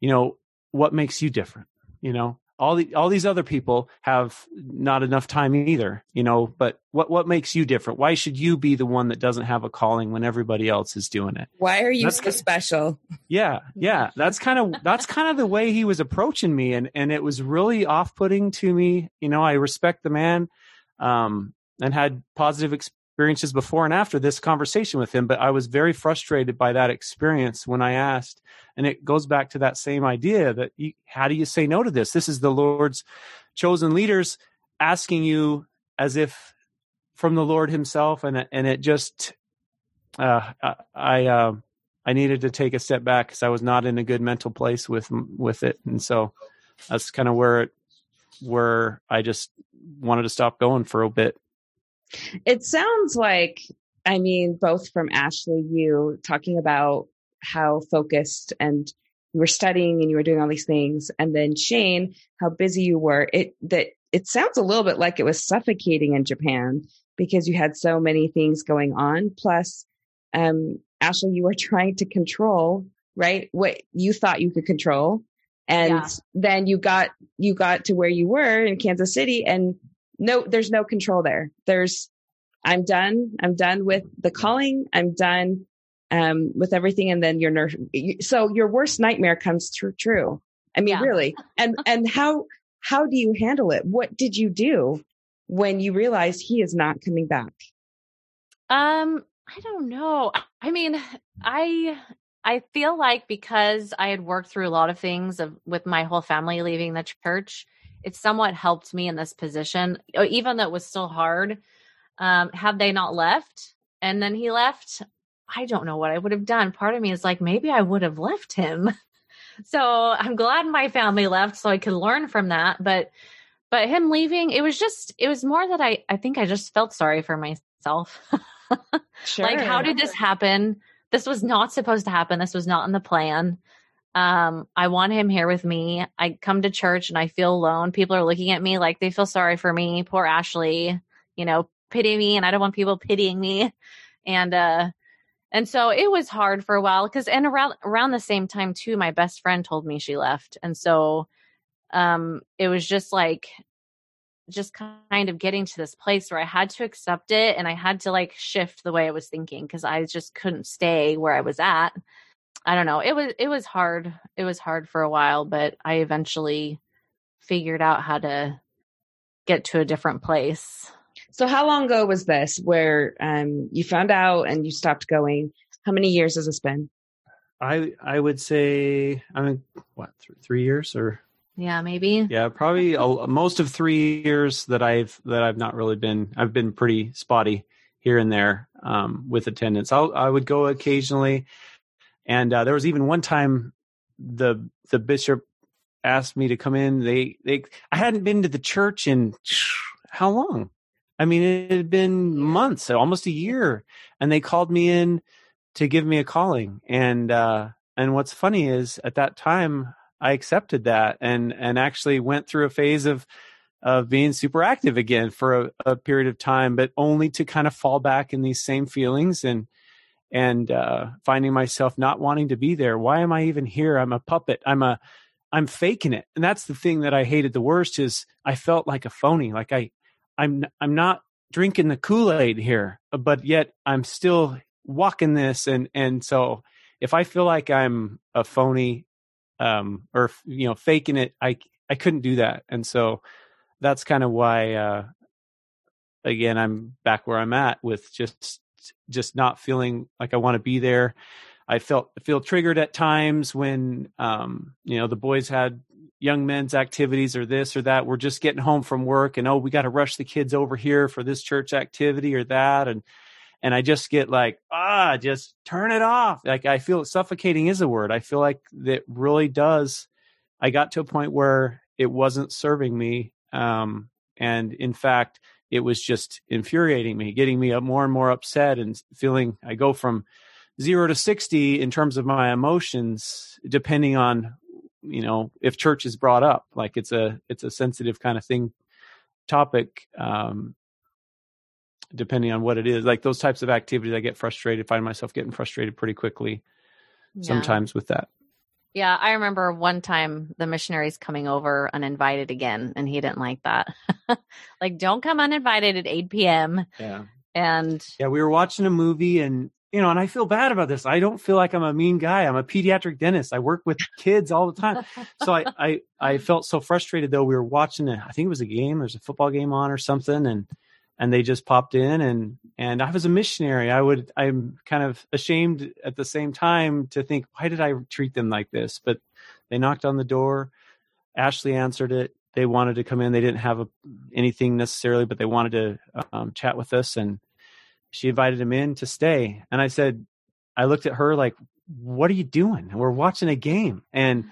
you know, what makes you different? You know, all the all these other people have not enough time either you know but what what makes you different? Why should you be the one that doesn't have a calling when everybody else is doing it? Why are you that's so special? Yeah yeah *laughs* that's kind of that's kind of the way he was approaching me and and it was really off-putting to me you know? I respect the man um and had positive experiences before and after this conversation with him but i was very frustrated by that experience when i asked and it goes back to that same idea that you, how do you say no to this? This is the Lord's chosen leaders asking you as if from the Lord Himself, and and it just uh, I uh, I needed to take a step back because I was not in a good mental place with with it, and so that's kind of where it where I just wanted to stop going for a bit. It sounds like I mean both from Ashley, you talking about how focused and you were studying and you were doing all these things. And then Shane, how busy you were. It that it sounds a little bit like it was suffocating in Japan because you had so many things going on. Plus, um, Ashley, you were *laughs* trying to control, right? What you thought you could control. And yeah. then you got, you got to where you were in Kansas City and no, there's no control there. There's, I'm done. I'm done with the calling. I'm done um, with everything, and then your nerve. So your worst nightmare comes true. True. I mean, yeah. really. And *laughs* and how how do you handle it? What did you do when you realized he is not coming back? Um, I don't know. I mean, I I feel like because I had worked through a lot of things of with my whole family leaving the church, it somewhat helped me in this position, even though it was still hard. Um, had they not left and then he left, I don't know what I would have done. Part of me is like, maybe I would have left him. *laughs* so I'm glad my family left so I could learn from that. But, but him leaving, it was just, it was more that I, I think I just felt sorry for myself. sure. *laughs* Like, how did this happen? This was not supposed to happen. This was not in the plan. Um, I want him here with me. I come to church and I feel alone. People are looking at me like they feel sorry for me. Poor Ashley, you know, pity me, and I don't want people pitying me. And uh, and so it was hard for a while because and around around the same time too, my best friend told me she left. And so um it was just like just kind of getting to this place where I had to accept it and I had to like shift the way I was thinking because I just couldn't stay where I was at. I don't know. It was it was hard. It was hard for a while, but I eventually figured out how to get to a different place. So how long ago was this where um, you found out and you stopped going? How many years has this been? I I would say I mean what th- three years or yeah maybe yeah probably a, most of three years that I've that I've not really been I've been pretty spotty here and there um, with attendance. I'll, I would go occasionally, and uh, there was even one time the the bishop asked me to come in. They they I hadn't been to the church in how long? I mean, it had been months, almost a year, and they called me in to give me a calling. And uh, and what's funny is at that time I accepted that and and actually went through a phase of of being super active again for a, a period of time, but only to kind of fall back in these same feelings and and uh, finding myself not wanting to be there. Why am I even here? I'm a puppet. I'm a I'm faking it. And that's the thing that I hated the worst is I felt like a phony. Like I, I'm, I'm not drinking the Kool-Aid here, but yet I'm still walking this. And, and so if I feel like I'm a phony, um, or, you know, faking it, I, I couldn't do that. And so that's kind of why, uh, again, I'm back where I'm at with just, just not feeling like I want to be there. I felt feel triggered at times when um, you know the boys had young men's activities or this or that. We're just getting home from work and oh, we got to rush the kids over here for this church activity or that and and I just get like ah, just turn it off. Like I feel suffocating is a word. I feel like that really does. I got to a point where it wasn't serving me, um, and in fact, it was just infuriating me, getting me up more and more upset and feeling. I go from zero to 60 in terms of my emotions, depending on, you know, if church is brought up, like it's a, it's a sensitive kind of thing topic. Um, depending on what it is, like those types of activities, I get frustrated, find myself getting frustrated pretty quickly yeah. sometimes with that. Yeah, I remember one time the missionaries coming over uninvited again, and he didn't like that. *laughs* like, don't come uninvited at 8 p.m. Yeah. And yeah, we were watching a movie, and you know, and I feel bad about this. I don't feel like I'm a mean guy. I'm a pediatric dentist. I work with *laughs* kids all the time. So I, I, I *laughs* felt so frustrated though. We were watching it. I think it was a game. There's a football game on or something. And, and they just popped in and, and I was a missionary. I would, I'm kind of ashamed at the same time to think, why did I treat them like this? But they knocked on the door. Ashley answered it. They wanted to come in. They didn't have a, anything necessarily, but they wanted to um, chat with us and, she invited him in to stay. And I said, I looked at her like, what are you doing? We're watching a game. And,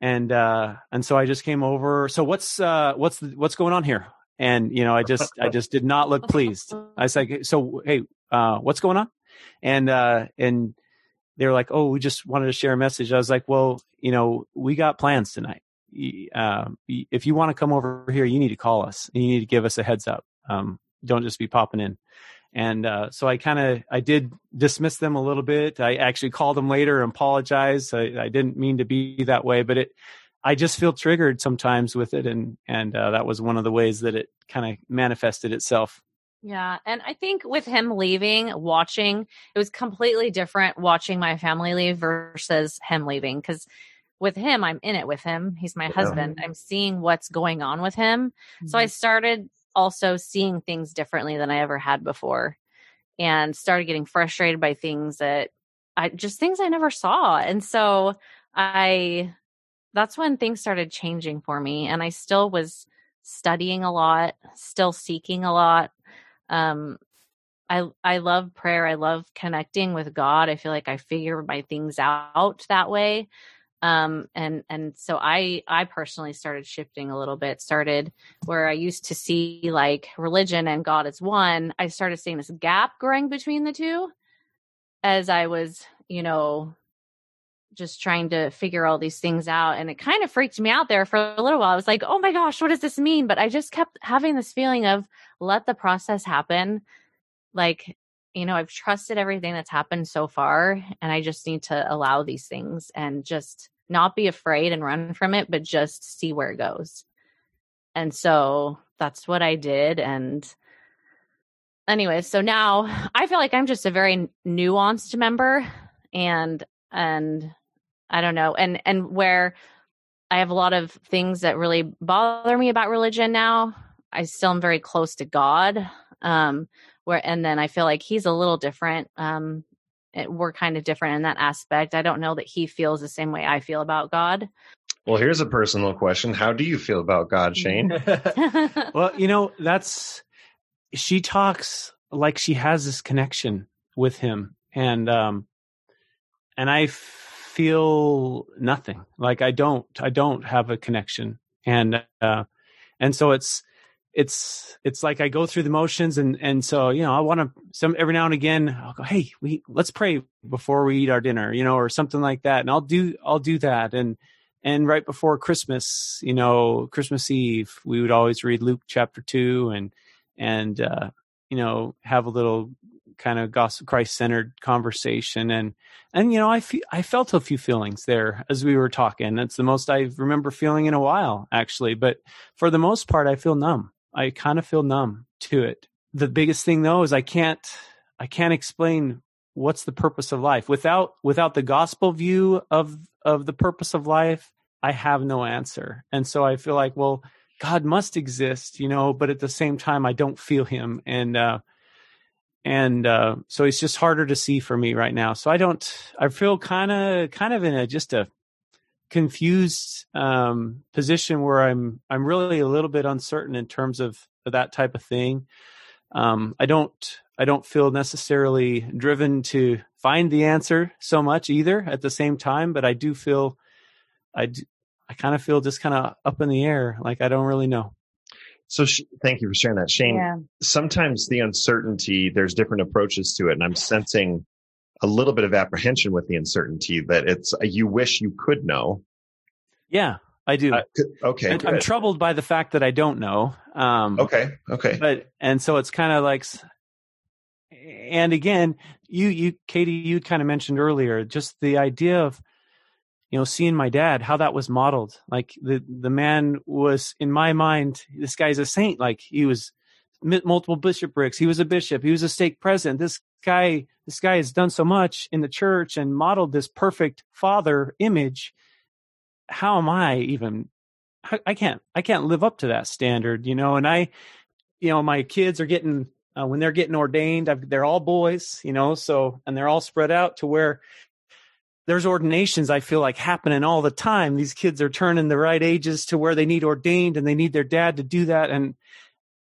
and, uh, and so I just came over. So what's, uh, what's, the, what's going on here? And, you know, I just, I just did not look pleased. I was like, so, Hey, uh, what's going on? And, uh, and they were like, Oh, we just wanted to share a message. I was like, well, you know, we got plans tonight. Um, if you want to come over here, you need to call us and you need to give us a heads up. Um, don't just be popping in and uh, so I kind of I did dismiss them a little bit. I actually called them later and apologized. I, I didn't mean to be that way, but it I just feel triggered sometimes with it, and and uh, that was one of the ways that it kind of manifested itself. Yeah, and I think with him leaving, watching it was completely different watching my family leave versus him leaving because with him I'm in it with him. He's my husband. I'm seeing what's going on with him. Mm-hmm. So I mm-hmm. started also seeing things differently than I ever had before and started getting frustrated by things that I just things I never saw. And so I that's when things started changing for me and I still was studying a lot, still seeking a lot. Um I I love prayer. I love connecting with God. I feel like I figure my things out that way um and and so i i personally started shifting a little bit started where i used to see like religion and god as one i started seeing this gap growing between the two as i was you know just trying to figure all these things out and it kind of freaked me out there for a little while i was like oh my gosh what does this mean but i just kept having this feeling of let the process happen like you know, I've trusted everything that's happened so far, and I just need to allow these things and just not be afraid and run from it, but just see where it goes. And so that's what I did. And anyway, so now I feel like I'm just a very nuanced member and, and I don't know, and, and where I have a lot of things that really bother me about religion now. I still am very close to God. Um, where, and then I feel like he's a little different. Um, it, we're kind of different in that aspect. I don't know that he feels the same way I feel about God. Well, here's a personal question. How do you feel about God, Shane? *laughs* *laughs* well, you know, that's she talks like she has this connection with him and um and I feel nothing. Like I don't I don't have a connection. And uh and so it's it's it's like I go through the motions and and so you know I want to some every now and again I'll go hey we let's pray before we eat our dinner you know or something like that and I'll do I'll do that and and right before Christmas you know Christmas Eve we would always read Luke chapter 2 and and uh you know have a little kind of gospel Christ centered conversation. And, and, you know, I, fe- I felt a few feelings there as we were talking. That's the most I remember feeling in a while, actually. But for the most part, I feel numb. I kind of feel numb to it. The biggest thing though is I can't, I can't explain what's the purpose of life without, without the gospel view of, of the purpose of life. I have no answer. And so I feel like, well, God must exist, you know, but at the same time, I don't feel him. And, uh, and uh, so it's just harder to see for me right now. So I don't. I feel kind of kind of in a just a confused um, position where I'm I'm really a little bit uncertain in terms of, of that type of thing. Um, I don't I don't feel necessarily driven to find the answer so much either at the same time, but I do feel I do, I kind of feel just kind of up in the air, like I don't really know. So sh- thank you for sharing that, Shane. Yeah. Sometimes the uncertainty, there's different approaches to it, and I'm sensing a little bit of apprehension with the uncertainty that it's you wish you could know. Yeah, I do. Uh, okay, And I'm troubled by the fact that I don't know. Um, okay, okay. but and so it's kind of like and again you you katie you kind of mentioned earlier just the idea of you know seeing my dad how that was modeled. Like the the man was in my mind this guy's a saint. Like he was multiple bishoprics. He was a bishop. He was a stake president. This guy this guy has done so much in the church and modeled this perfect father image. How am i even I- can't i can't live up to that standard you know? And i you know my kids are getting uh, when they're getting ordained I've, they're all boys you know? So and they're all spread out to where there's ordinations i feel like happening all the time. These kids are turning the right ages to where they need ordained and they need their dad to do that. And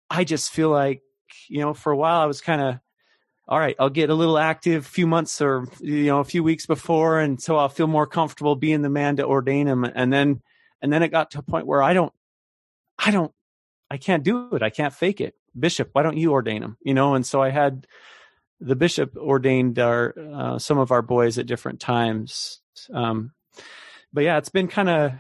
i just feel like you know for a while i was kind of all right i'll get a little active a few months or you know a few weeks before and so i'll feel more comfortable being the man to ordain him. And then and then it got to a point where i don't i don't i can't do it. I can't fake it. Bishop why don't you ordain him? You know and so i had the bishop ordained our uh, some of our boys at different times. Um but yeah it's been kind of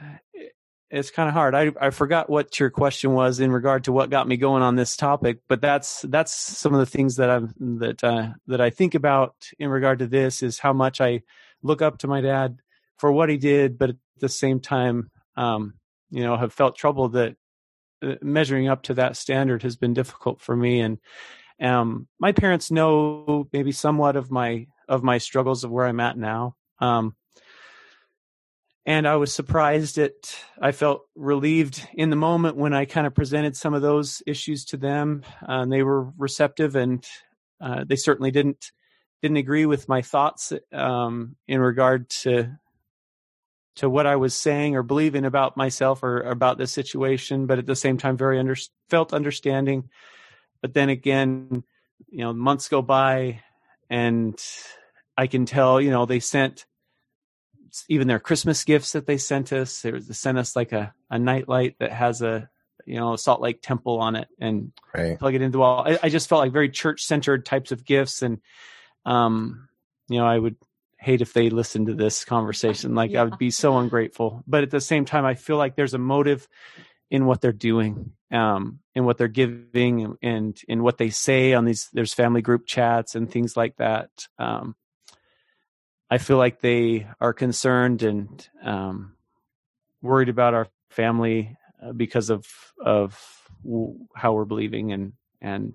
it's kind of hard. I i forgot what your question was in regard to what got me going on this topic but that's that's some of the things that i'm that uh that i think about in regard to this is how much i look up to my dad for what he did but at the same time um you know have felt trouble that uh, measuring up to that standard has been difficult for me. And um my parents know maybe somewhat of my of my struggles of where i'm at now um and i was surprised at i felt relieved in the moment when i kind of presented some of those issues to them uh, and they were receptive and uh, they certainly didn't didn't agree with my thoughts um in regard to to what I was saying or believing about myself or, or about this situation, but at the same time, very under, felt understanding. But then again, you know, months go by and I can tell, you know, they sent even their Christmas gifts that they sent us. They sent us like a, a nightlight that has a, you know, a Salt Lake temple on it and Right. plug it into the wall. I, I just felt like very church centered types of gifts. And, um, you know, I would hate if they listened to this conversation. Like I would be so ungrateful. But at the same time, I feel like there's a motive in what they're doing, um, in what they're giving and in what they say on these, there's family group chats and things like that. Um, I feel like they are concerned and, um, worried about our family uh, because of, of how we're believing and, and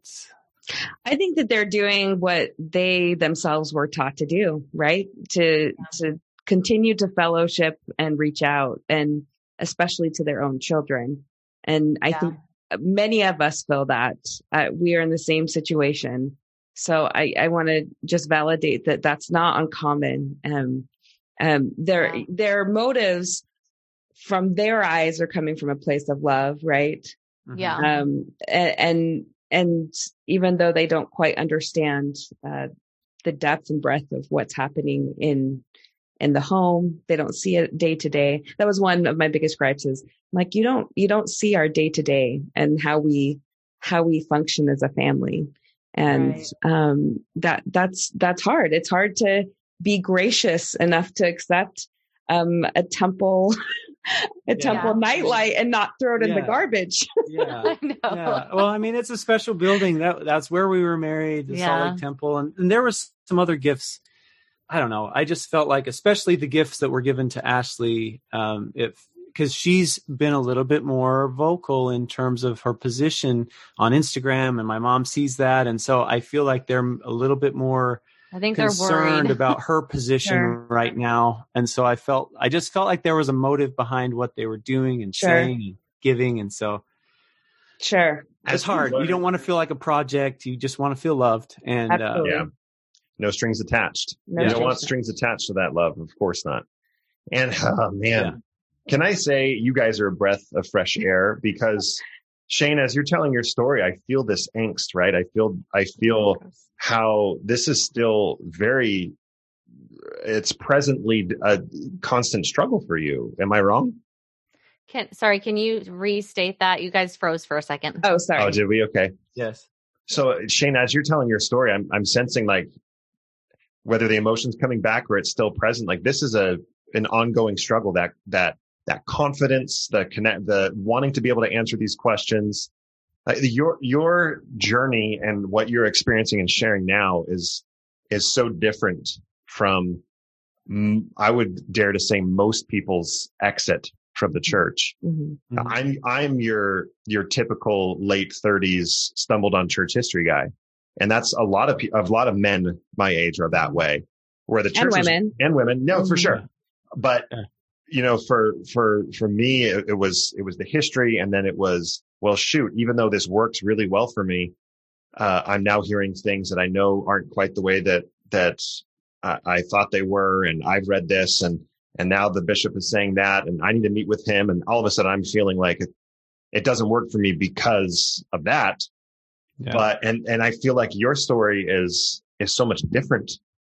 I think that they're doing what they themselves were taught to do, right? To to continue to fellowship and reach out and especially to their own children. And I Yeah. think many of us feel that uh, we are in the same situation. So I, I want to just validate that that's not uncommon. Um, um, their, Yeah. their motives from their eyes are coming from a place of love, right? Yeah. um, and and even though they don't quite understand uh, the depth and breadth of what's happening in in the home, they don't see it day to day. That was one of my biggest gripes. Is like you don't you don't see our day to day and how we how we function as a family, and Right. um, that that's that's hard. It's hard to be gracious enough to accept um, a temple *laughs* a temple nightlight and not throw it in the garbage. Yeah. *laughs* I know. yeah. Well, I mean, it's a special building. That that's where we were married, the Salt Yeah. Lake Temple, and, and there was some other gifts. I don't know. I just felt like, especially the gifts that were given to Ashley, um, if because she's been a little bit more vocal in terms of her position on Instagram, and my mom sees that, and so I feel like they're a little bit more I think they're concerned worried. about her *laughs* position Sure. right now, and so I felt I just felt like there was a motive behind what they were doing and Sure. saying and giving, and so Sure. it's hard. You don't want to feel like a project. You just want to feel loved. And uh, Yeah. No strings attached. No you don't want strings attached to that love, of course not. And *laughs* oh man, can I say you guys are a breath of fresh *laughs* air because Shane, as you're telling your story, I feel this angst, right? I feel, I feel how this is still very, it's presently a constant struggle for you. Am I wrong? Can, sorry, can you restate that? You guys froze for a second. Oh, sorry. Oh, did we? Okay. yes, So Shane, as you're telling your story, I'm I'm sensing like whether the emotion's coming back or it's still present. Like this is a an ongoing struggle that that that confidence, the connect, the wanting to be able to answer these questions. Uh, your your journey and what you're experiencing and sharing now is is so different from I would dare to say most people's exit from the church. Mhm. Mhm. I'm I'm your your typical late 30s stumbled on church history guy, and that's a lot of a lot of men my age are that way, where the church was- women. and women, no, for Mhm. sure. But you know, for for for me, it, it was it was the history, and then it was well, shoot. Even though this works really well for me, uh, I'm now hearing things that I know aren't quite the way that that I, I thought they were, and I've read this, and and now the bishop is saying that, and I need to meet with him, and all of a sudden I'm feeling like it, it doesn't work for me because of that. Yeah. But and and I feel like your story is is so much different.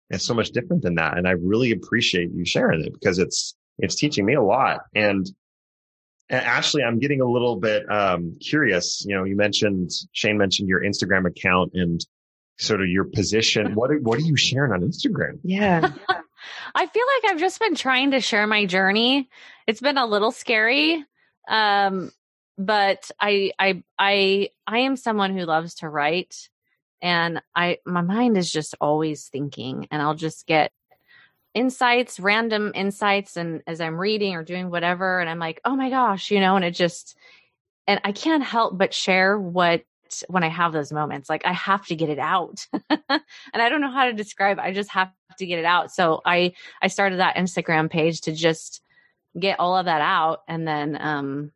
It's so much different than that, and I really appreciate you sharing it because it's it's teaching me a lot. And, and Ashley, I'm getting a little bit um, curious. You know, you mentioned Shane mentioned your Instagram account and sort of your position. *laughs* What are, what are you sharing on Instagram? Yeah. *laughs* *laughs* I feel like I've just been trying to share my journey. It's been a little scary. Um, but I, I, I, I am someone who loves to write and I, my mind is just always thinking and I'll just get insights, random insights. And as I'm reading or doing whatever, and I'm like, oh my gosh, you know, and it just, and I can't help but share what, when I have those moments, like I have to get it out. *laughs* and I don't know how to describe, I just have to get it out. So I, I started that Instagram page to just get all of that out. And then, um,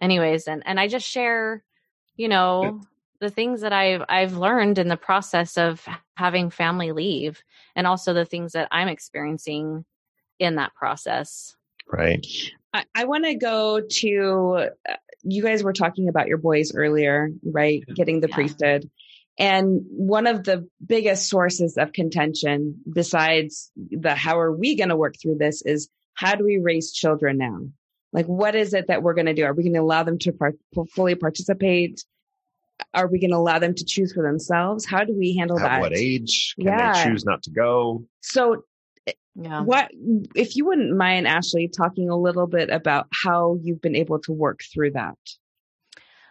anyways, and, and I just share, you know, the things that I've, I've learned in the process of having family leave and also the things that I'm experiencing in that process. Right. I, I want to go to, uh, you guys were talking about your boys earlier, right? Getting the Yeah. priesthood. And one of the biggest sources of contention, besides the how are we going to work through this, is how do we raise children now? Like, what is it that we're going to do? Are we going to allow them to part- fully participate? Are we going to allow them to choose for themselves? How do we handle At that? what age can Yeah. they choose not to go? So Yeah. what if you wouldn't mind ashley talking a little bit about how you've been able to work through that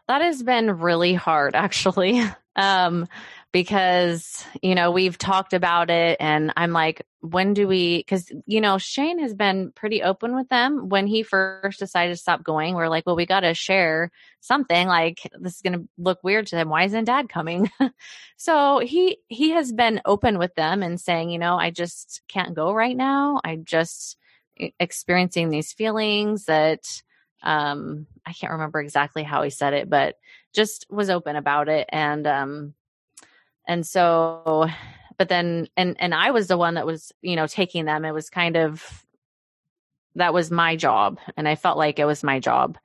That has been really hard, *laughs* actually. Um, because, you know, we've talked about it and I'm like, when do we, cause, you know, Shane has been pretty open with them. When he first decided to stop going, we're like, well, we got to share something like this is going to look weird to them. Why isn't dad coming? *laughs* so he, he has been open with them and saying, you know, I just can't go right now. I'm just experiencing these feelings that, um, I can't remember exactly how he said it, but just was open about it. And, um, and so, but then, and, and I was the one that was, you know, taking them. It was kind of, that was my job. And I felt like it was my job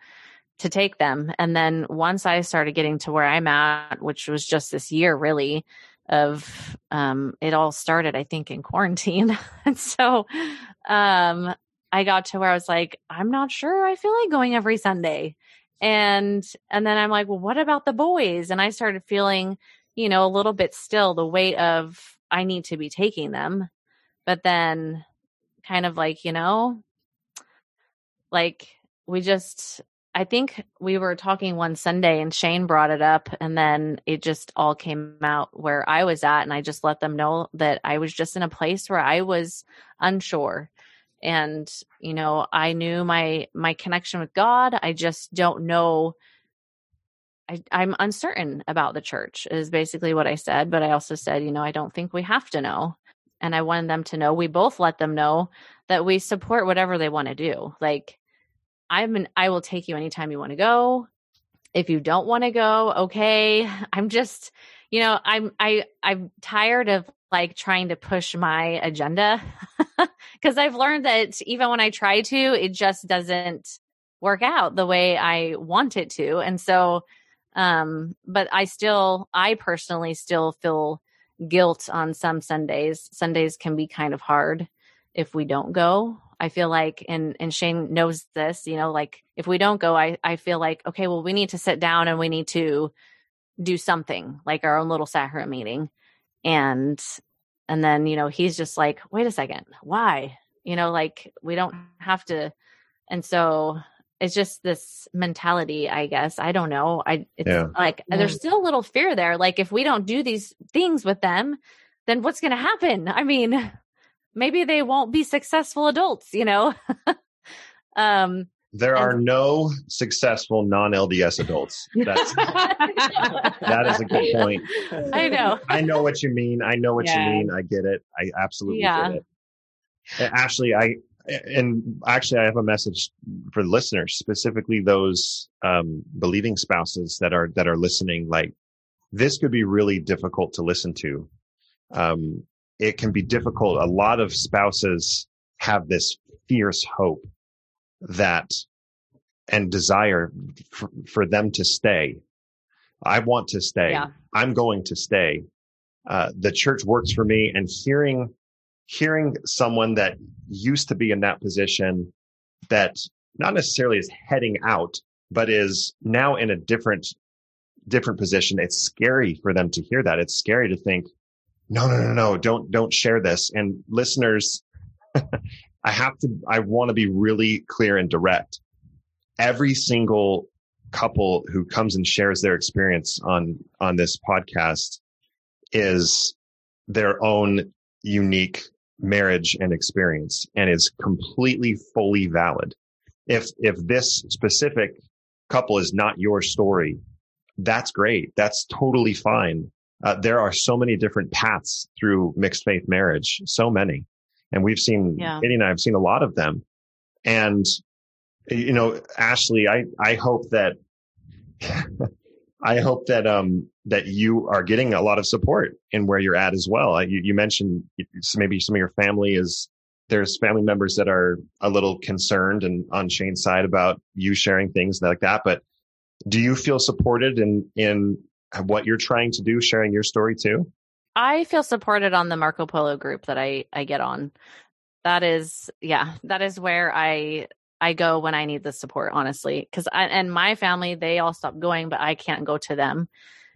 to take them. And then once I started getting to where I'm at, which was just this year really of, um, it all started, I think in quarantine. *laughs* and so, um, I got to where I was like, I'm not sure. I feel like going every Sunday. And and then I'm like, well, what about the boys? And I started feeling, you know, a little bit still the weight of I need to be taking them. But then kind of like, you know, like we just I think we were talking one Sunday and Shane brought it up and then it just all came out where I was at and I just let them know that I was just in a place where I was unsure. And you know, I knew my my connection with God. I just don't know I, I'm uncertain about the church is basically what I said, but I also said, you know, I don't think we have to know. And I wanted them to know, we both let them know that we support whatever they want to do. Like I'm an, I will take you anytime you want to go. If you don't want to go, okay. *sighs* I'm just, you know, I'm I I'm tired of like trying to push my agenda *laughs* because I've learned that even when I try to, it just doesn't work out the way I want it to. And so um but I still I personally still feel guilt on some Sundays. Sundays can be kind of hard if we don't go I feel like, and and Shane knows this, you know, like if we don't go, I I feel like okay, well, we need to sit down and we need to do something like our own little sacrament meeting, and and then you know he's just like, wait a second, why? You know, like we don't have to, and so it's just this mentality, I guess. I don't know. I it's yeah. like yeah. there's still a little fear there. Like if we don't do these things with them, then what's going to happen? I mean, *laughs* maybe they won't be successful adults, you know? *laughs* um, there are no successful non LDS adults. That's, *laughs* that is a good point. I know. I know what you mean. I know what yeah. you mean. I get it. I absolutely yeah. get it. Ashley, I and actually I have a message for listeners, specifically those um, believing spouses that are that are listening. Like this could be really difficult to listen to. Um, it can be difficult. A lot of spouses have this fierce hope that and desire for, for them to stay. I want to stay. Yeah. I'm going to stay. Uh, the church works for me and hearing, hearing someone that used to be in that position that not necessarily is heading out, but is now in a different, different position. It's scary for them to hear that. It's scary to think, no, no, no, no, don't, don't share this. And listeners, *laughs* I have to, I want to be really clear and direct. Every single couple who comes and shares their experience on, on this podcast is their own unique marriage and experience and is completely fully valid. If, if this specific couple is not your story, that's great. That's totally fine uh, there are so many different paths through mixed faith marriage, so many. And we've seen, yeah. Katie and I have seen a lot of them. And, you know, Ashley, I, I hope that, *laughs* I hope that, um, that you are getting a lot of support in where you're at as well. You, you mentioned maybe some of your family is, there's family members that are a little concerned and on Shane's side about you sharing things like that. But do you feel supported in, in what you're trying to do, sharing your story too? I feel supported on the Marco Polo group that I I get on. That is, yeah, that is where I I go when I need the support, honestly. Because I and my family they all stop going, but I can't go to them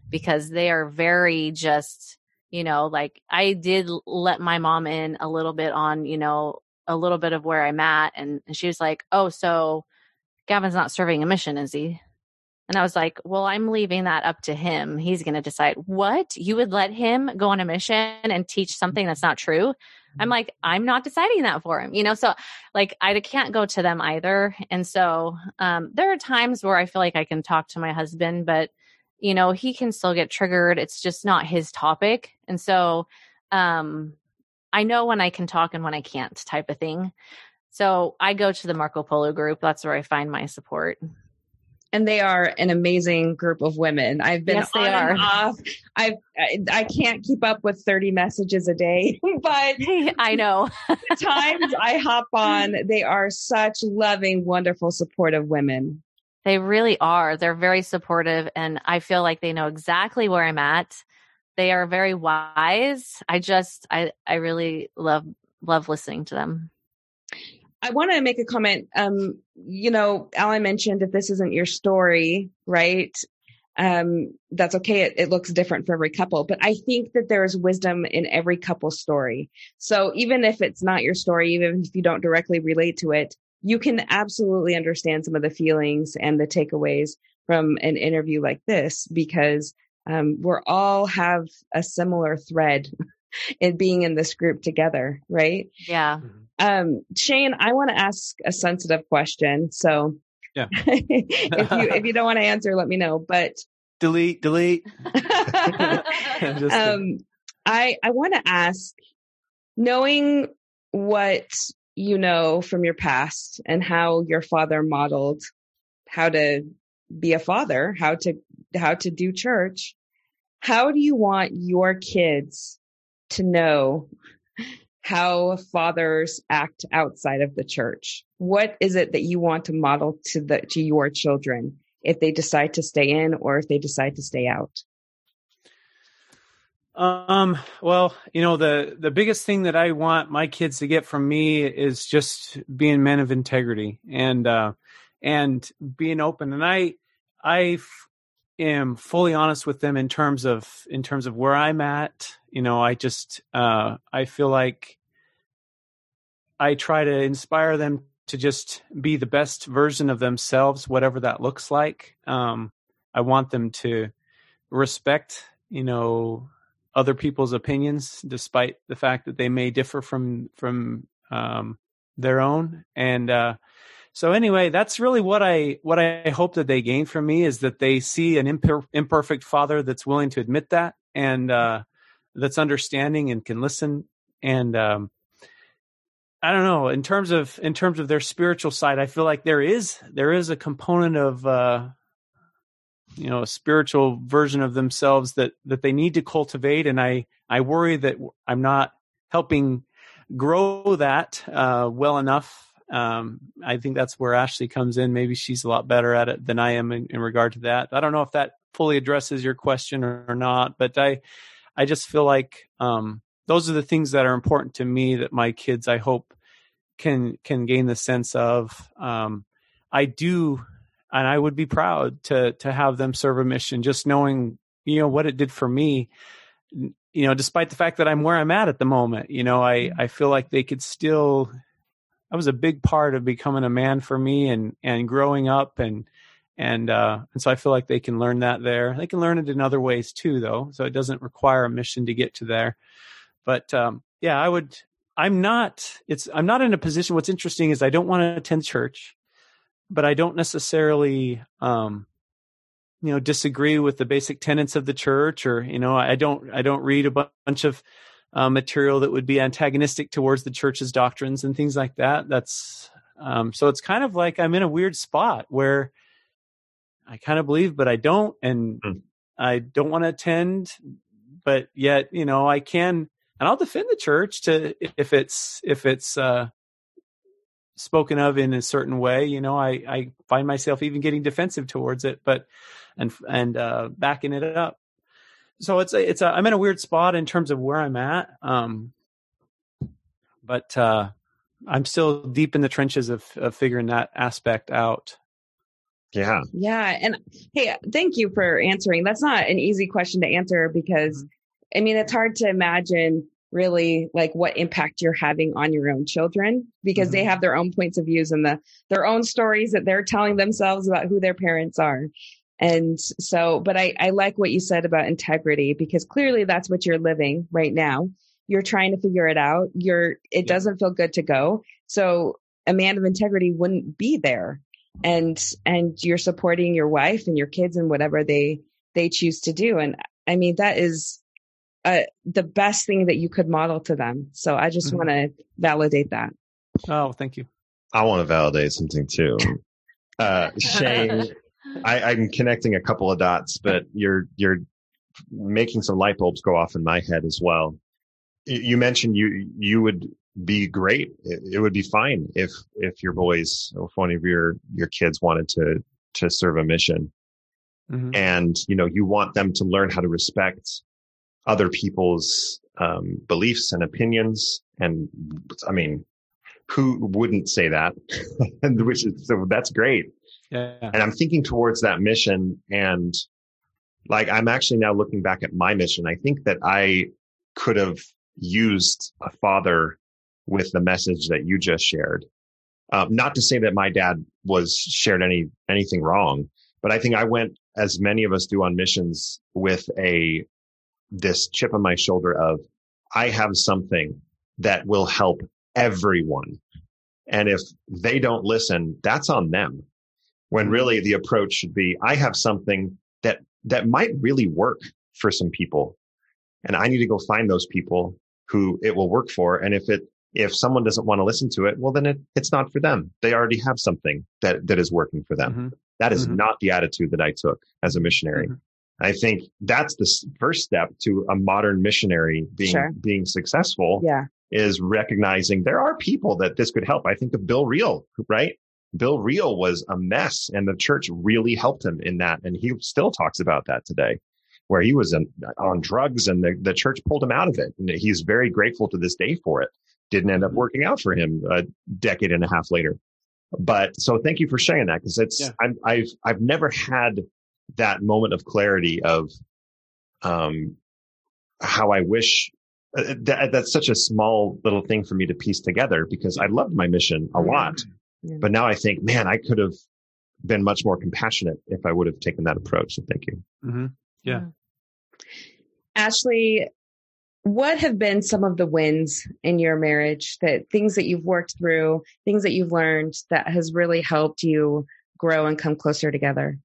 because they are very just you know like I did let my mom in a little bit on you know a little bit of where I'm at, and, and she was like, oh, so Gavin's not serving a mission, is he? And I was like, well, I'm leaving that up to him. He's going to decide what you would let him go on a mission and teach something that's not true. I'm like, I'm not deciding that for him, you know? So like, I can't go to them either. And so, um, there are times where I feel like I can talk to my husband, but you know, he can still get triggered. It's just not his topic. And so, um, I know when I can talk and when I can't type of thing. So I go to the Marco Polo group. That's where I find my support and they are an amazing group of women. I've been yes, on and off. I've, I, I can't keep up with 30 messages a day, *laughs* but *laughs* I know *laughs* times I hop on, they are such loving, wonderful, supportive women. They really are. They're very supportive and I feel like they know exactly where I'm at. They are very wise. I just, I, I really love, love listening to them. I want to make a comment. Um, you know, Alan mentioned if this isn't your story, right? Um, that's okay. It, it looks different for every couple, but I think that there is wisdom in every couple's story. So even if it's not your story, even if you don't directly relate to it, you can absolutely understand some of the feelings and the takeaways from an interview like this because um, we're all have a similar thread in being in this group together, right? Yeah. Um, Shane, I want to ask a sensitive question. So Yeah. *laughs* if you if you don't want to answer, let me know. But *laughs* delete, delete. *laughs* Um, I I want to ask, knowing what you know from your past and how your father modeled how to be a father, how to how to do church, how do you want your kids to know how fathers act outside of the church? What is it that you want to model to the to your children if they decide to stay in or if they decide to stay out? Um, well, you know, the the biggest thing that I want my kids to get from me is just being men of integrity and uh and being open. And I I am fully honest with them in terms of in terms of where I'm at. You know, I just uh I feel like I try to inspire them to just be the best version of themselves, whatever that looks like. Um, I want them to respect, you know, other people's opinions, despite the fact that they may differ from from um, their own. And uh, so, anyway, that's really what I what I hope that they gain from me is that they see an imper- imperfect father that's willing to admit that and uh, that's understanding and can listen. And um, I don't know in terms of in terms of their spiritual side, I feel like there is there is a component of uh, you know a spiritual version of themselves that that they need to cultivate and i i worry that i'm not helping grow that uh well enough um i think that's where ashley comes in maybe she's a lot better at it than i am in, in regard to that i don't know if that fully addresses your question or, or not but i i just feel like um those are the things that are important to me that my kids i hope can can gain the sense of um i do and I would be proud to to have them serve a mission. Just knowing, you know, what it did for me. You know, despite the fact that I'm where I'm at at the moment, you know, I I feel like they could still. That was a big part of becoming a man for me and and growing up and and uh and so I feel like they can learn that there. They can learn it in other ways too, though. So it doesn't require a mission to get to there. But um yeah, I would. I'm not. It's. I'm not in a position. What's interesting is I don't want to attend church but I don't necessarily, um, you know, disagree with the basic tenets of the church, or you know, I don't, I don't read a bunch of uh, material that would be antagonistic towards the church's doctrines and things like that. That's um, so it's kind of like I'm in a weird spot where I kind of believe, but I don't, and Mm. I don't want to attend, but yet, you know, I can, and I'll defend the church to if it's if it's uh, spoken of in a certain way you know i i find myself even getting defensive towards it but and and uh backing it up so it's a, it's a i'm in a weird spot in terms of where i'm at um but uh i'm still deep in the trenches of, of figuring that aspect out Yeah. Yeah. And hey, thank you for answering. That's not an easy question to answer because I mean, it's hard to imagine really like what impact you're having on your own children because they Mhm. have their own points of views and the their own stories that they're telling themselves about who their parents are. And so, but I, I like what you said about integrity because clearly that's what you're living right now. You're trying to figure it out. You're, it Yeah. doesn't feel good to go. So a man of integrity wouldn't be there and, and you're supporting your wife and your kids and whatever they, they choose to do. And I mean, that is, uh, the best thing that you could model to them. So I just Mhm. want to validate that. oh thank you I want to validate something too. Uh, *laughs* Shane, I, I'm connecting a couple of dots, but you're you're making some light bulbs go off in my head as well. You mentioned you you would be great. It, it would be fine if if your boys or if one of your your kids wanted to to serve a mission, Mhm. and you know you want them to learn how to respect other people's um, beliefs and opinions. And I mean, who wouldn't say that? *laughs* and which is so that's great yeah and I'm thinking towards that mission. And like, I'm actually now looking back at my mission. I think that I could have used a father with the message that you just shared Um, not to say that my dad was shared any anything wrong, but I think I went as many of us do on missions with a this chip on my shoulder of I have something that will help everyone. And if they don't listen, that's on them. When really the approach should be, I have something that, that might really work for some people. And I need to go find those people who it will work for. And if it, if someone doesn't want to listen to it, well, then it, it's not for them. They already have something that, that is working for them. Mm-hmm. That is mm-hmm. not the attitude that I took as a missionary. Mm-hmm. I think that's the first step to a modern missionary being sure. being successful. Yeah. Is recognizing there are people that this could help. I think of Bill Reel, right? Bill Reel was a mess and the church really helped him in that. And he still talks about that today, where he was in, on drugs and the, the church pulled him out of it. And he's very grateful to this day for it. Didn't end up mm-hmm. working out for him a decade and a half later. But so thank you for sharing that because it's, yeah. I'm, I've, I've never had that moment of clarity of um, how I wish uh, that, that's such a small little thing for me to piece together because I loved my mission a lot. Yeah. But now I think, man, I could have been much more compassionate if I would have taken that approach. So thank you. Mm-hmm. Yeah. Ashley, what have been some of the wins in your marriage that things that you've worked through, things that you've learned that has really helped you grow and come closer together?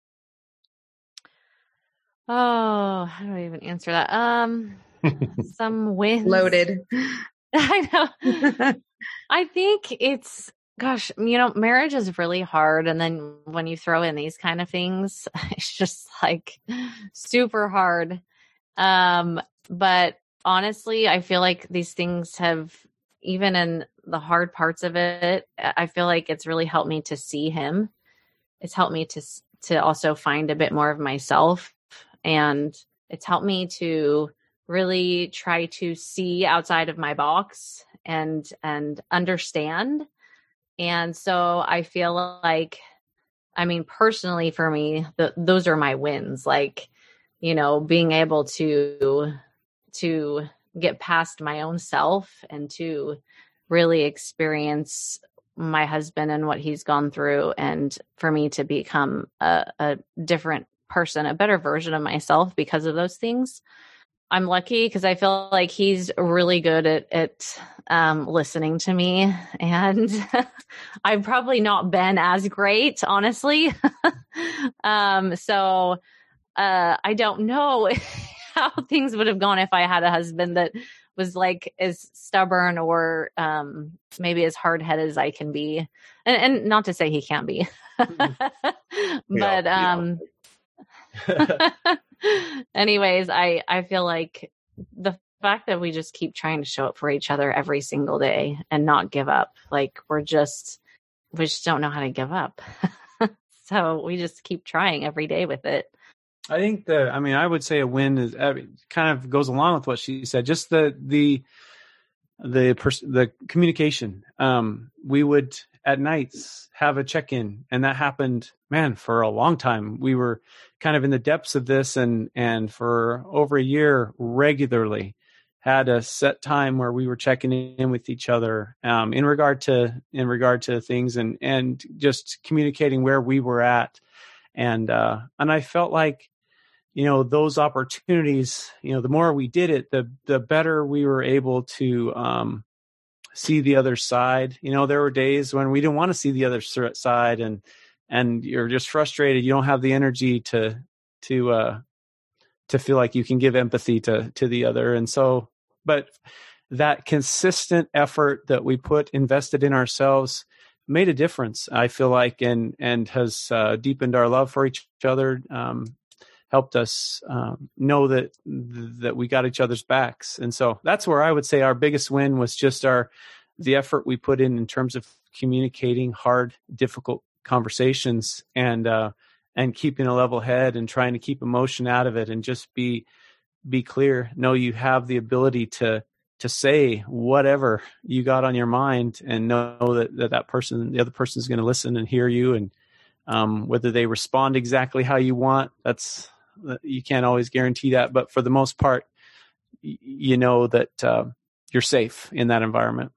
Oh, how do I even answer that? Um, *laughs* some wins. Loaded. *laughs* I know. *laughs* I think it's, gosh, you know, marriage is really hard. And then when you throw in these kind of things, *laughs* it's just like super hard. Um, but honestly, I feel like these things have, even in the hard parts of it, I feel like it's really helped me to see him. It's helped me to, to also find a bit more of myself and it's helped me to really try to see outside of my box and and understand and so i feel like i mean personally for me the, those are my wins like you know being able to to get past my own self and to really experience my husband and what he's gone through and for me to become a, a different person, a better version of myself because of those things. I'm lucky because I feel like he's really good at, at um, listening to me. And *laughs* I've probably not been as great, honestly. *laughs* um, so uh, I don't know *laughs* how things would have gone if I had a husband that was like as stubborn or um, maybe as hard headed as I can be. And, and, not to say he can't be, mm-hmm. but yeah, um, *laughs* Anyways, I I feel like the fact that we just keep trying to show up for each other every single day and not give up, like we're just we just don't know how to give up. *laughs* so we just keep trying every day with it. I think the I mean I would say a win is kind of goes along with what she said. Just the the the pers- the communication. Um, we would at nights have a check in, and that happened, man, for a long time. We were kind of in the depths of this and and for over a year regularly had a set time where we were checking in with each other um, in regard to in regard to things and and just communicating where we were at and uh, and I felt like you know those opportunities you know the more we did it the the better we were able to um, see the other side. You know there were days when we didn't want to see the other side and and you're just frustrated. You don't have the energy to to uh to feel like you can give empathy to to the other. And so but that consistent effort that we put invested in ourselves made a difference i feel like and and has uh, deepened our love for each other. Um, helped us um, know that that we got each other's backs and so that's where i would say our biggest win was just our the effort we put in in terms of communicating hard difficult conversations and uh, and keeping a level head and trying to keep emotion out of it and just be be clear. Know you have the ability to to say whatever you got on your mind and know that that, that person, the other person is going to listen and hear you and um, whether they respond exactly how you want, that's you can't always guarantee that. But for the most part, you know that uh, you're safe in that environment.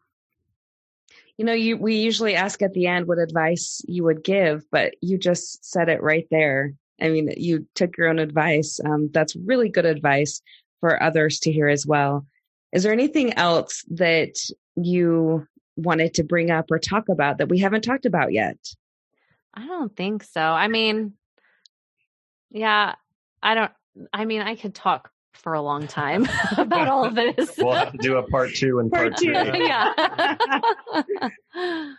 You know, you we usually ask at the end what advice you would give, but you just said it right there. I mean, you took your own advice. Um, that's really good advice for others to hear as well. Is there anything else that you wanted to bring up or talk about that we haven't talked about yet? I don't think so. I mean, yeah, I don't. I mean, I could talk for a long time *laughs* about all of this. we'll have to do a part two and part, Part two. three. yeah. *laughs*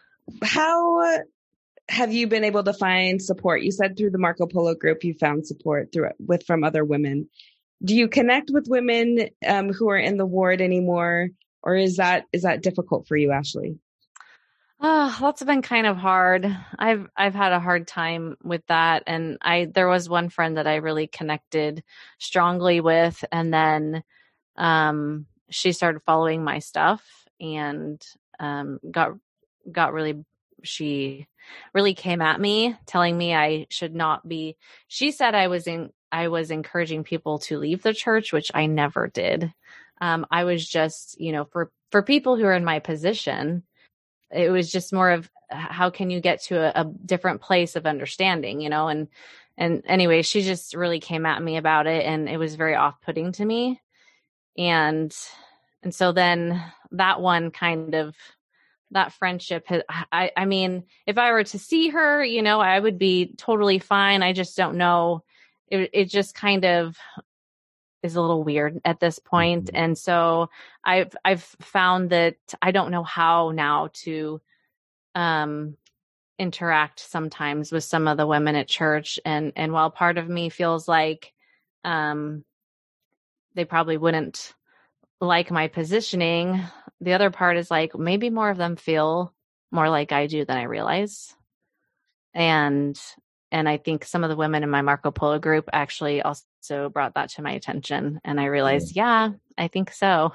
How have you been able to find support? You said through the Marco Polo group you found support through with from other women. Do you connect with women um, who are in the ward anymore, or is that is that difficult for you, Ashley? Oh, that's been kind of hard. I've I've had a hard time with that and I there was one friend that I really connected strongly with and then um she started following my stuff and um got got really she really came at me telling me I should not be she said I was in I was encouraging people to leave the church which I never did. Um I was just, you know, for for people who are in my position it was just more of how can you get to a, a, different place of understanding? You know and and anyway she just really came at me about it and it was very off-putting to me. And and so then that one kind of that friendship has, i i mean if i were to see her you know i would be totally fine. I just don't know. It, it just kind of is a little weird at this point. Mhm. and so i've i've found that i don't know how now to um interact sometimes with some of the women at church and and while part of me feels like um they probably wouldn't like my positioning the other part is like maybe more of them feel more like i do than i realize and and i think some of the women in my marco polo group actually also brought that to my attention and i realized yeah i think so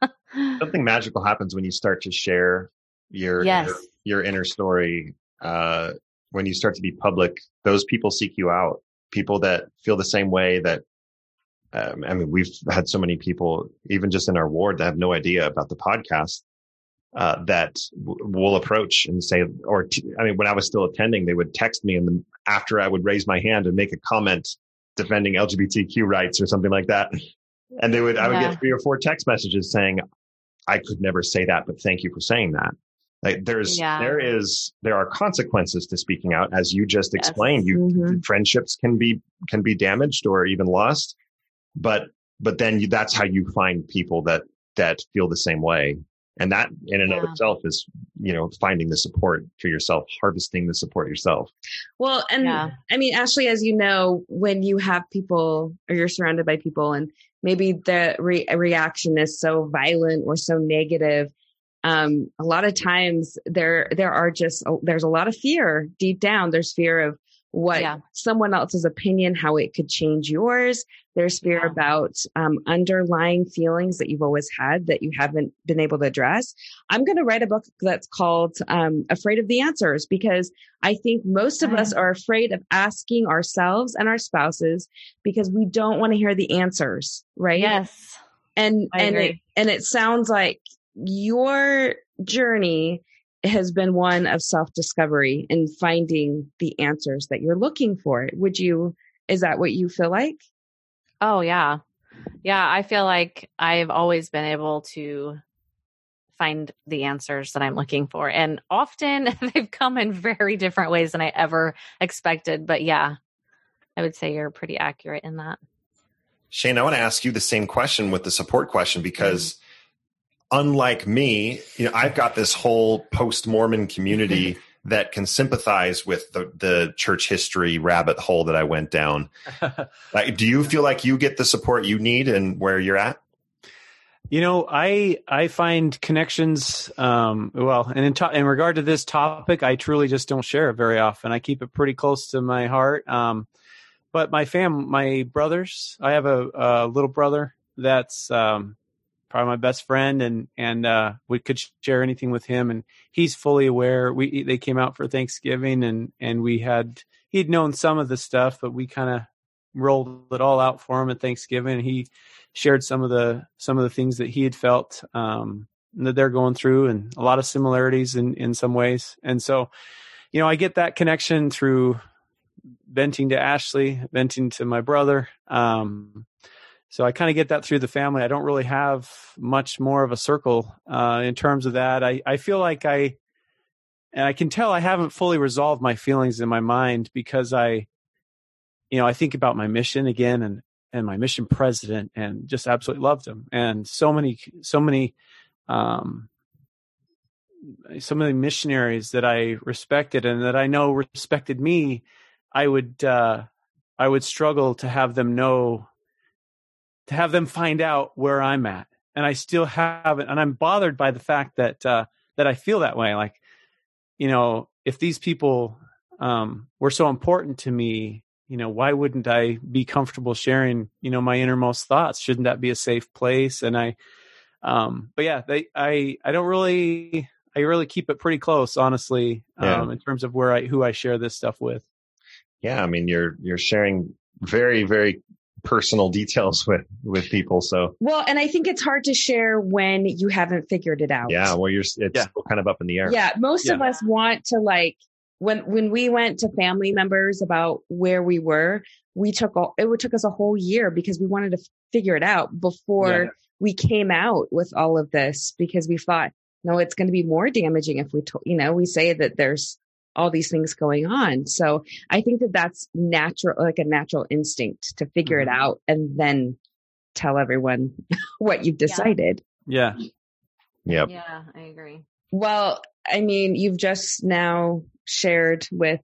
*laughs* Something magical happens when you start to share your Yes. your, your inner story. Uh, when you start to be public, those people seek you out. People that feel the same way that. Um, I mean, we've had so many people, even just in our ward, that have no idea about the podcast. Uh, that w- will approach and say, or t- I mean, when I was still attending, they would text me, and then after I would raise my hand and make a comment defending LGBTQ rights or something like that, and they would, I would Yeah. get three or four text messages saying, I could never say that, but thank you for saying that. Like there's, Yeah. there is, there are consequences to speaking out, as you just Yes. explained. You Mhm. friendships can be can be damaged or even lost, but but then you, that's how you find people that that feel the same way, and that in and of itself is you know finding the support for yourself, harvesting the support yourself. Well, and Yeah. I mean, Ashley, as you know, when you have people or you're surrounded by people and maybe the re- reaction is so violent or so negative, um, a lot of times there, there are just, oh, there's a lot of fear deep down. There's fear of what Yeah. someone else's opinion, how it could change yours. There's fear Yeah. about um, underlying feelings that you've always had that you haven't been able to address. I'm going to write a book that's called um, Afraid of the Answers because I think most of us are afraid of asking ourselves and our spouses because we don't want to hear the answers, right? yes And I and it, and it sounds like your journey has been one of self-discovery and finding the answers that you're looking for. Would you is that what you feel like? Oh yeah. Yeah, I feel like I've always been able to find the answers that I'm looking for. And often *laughs* they've come in very different ways than I ever expected. But yeah, I would say you're pretty accurate in that. Shane, I want to ask you the same question with the support question mm-hmm. because unlike me, you know, I've got this whole post-Mormon community *laughs* that can sympathize with the, the church history rabbit hole that I went down. *laughs* Like, do you feel like you get the support you need and where you're at? You know, I I find connections. Um, well, and in, to- in regard to this topic, I truly just don't share it very often. I keep it pretty close to my heart. Um, but my fam, my brothers, I have a, a little brother that's um, probably my best friend, and and uh, we could share anything with him, and he's fully aware. We they came out for Thanksgiving, and and we had he'd known some of the stuff, but we kind of rolled it all out for him at Thanksgiving. He shared some of the some of the things that he had felt um, that they're going through and a lot of similarities in, in some ways. And so, you know, I get that connection through venting to Ashley, venting to my brother. Um, so I kind of get that through the family. I don't really have much more of a circle uh, in terms of that. I, I feel like I, and I can tell I haven't fully resolved my feelings in my mind because I, you know, I think about my mission again and and my mission president and just absolutely loved him and so many so many um so many missionaries that I respected and that I know respected me, I would uh I would struggle to have them know to have them find out where I'm at. And I still haven't and I'm bothered by the fact that uh that I feel that way. Like, you know, if these people um were so important to me you know why wouldn't i be comfortable sharing you know my innermost thoughts shouldn't that be a safe place and i um but yeah they i i don't really i really keep it pretty close honestly Yeah. um in terms of where i who i share this stuff with Yeah, I mean you're you're sharing very very personal details with with people. So Well, and I think it's hard to share when you haven't figured it out. yeah, well you're it's Yeah. still kind of up in the air. Yeah, most of us want to like when when we went to family members about where we were, we took all it would took us a whole year because we wanted to figure it out before Yeah. we came out with all of this because we thought no, it's going to be more damaging if we to, you know we say that there's all these things going on. So I think that that's natural, like a natural instinct to figure it Mhm. out and then tell everyone *laughs* what you've decided. yeah Yep. Yeah, I agree. Well, I mean, you've just now shared with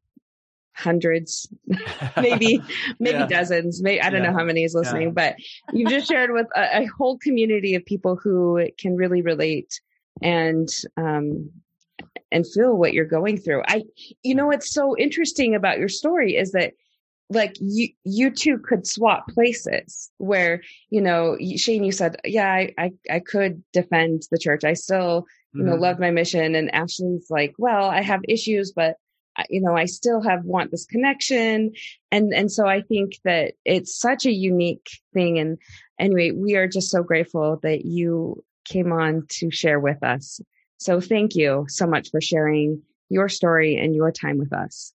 hundreds, *laughs* maybe, *laughs* maybe Yeah. dozens. Maybe I don't Yeah. know how many is listening, but you've just shared with a, a whole community of people who can really relate and um, and feel what you're going through. I, you know, what's so interesting about your story is that like you you two could swap places where you know Shane you said yeah I I, I could defend the church. I still you know Mhm. loved my mission. And Ashley's like well I have issues but you know I still have want this connection. And and so I think that it's such a unique thing. And anyway we are just so grateful that you came on to share with us so thank you so much for sharing your story and your time with us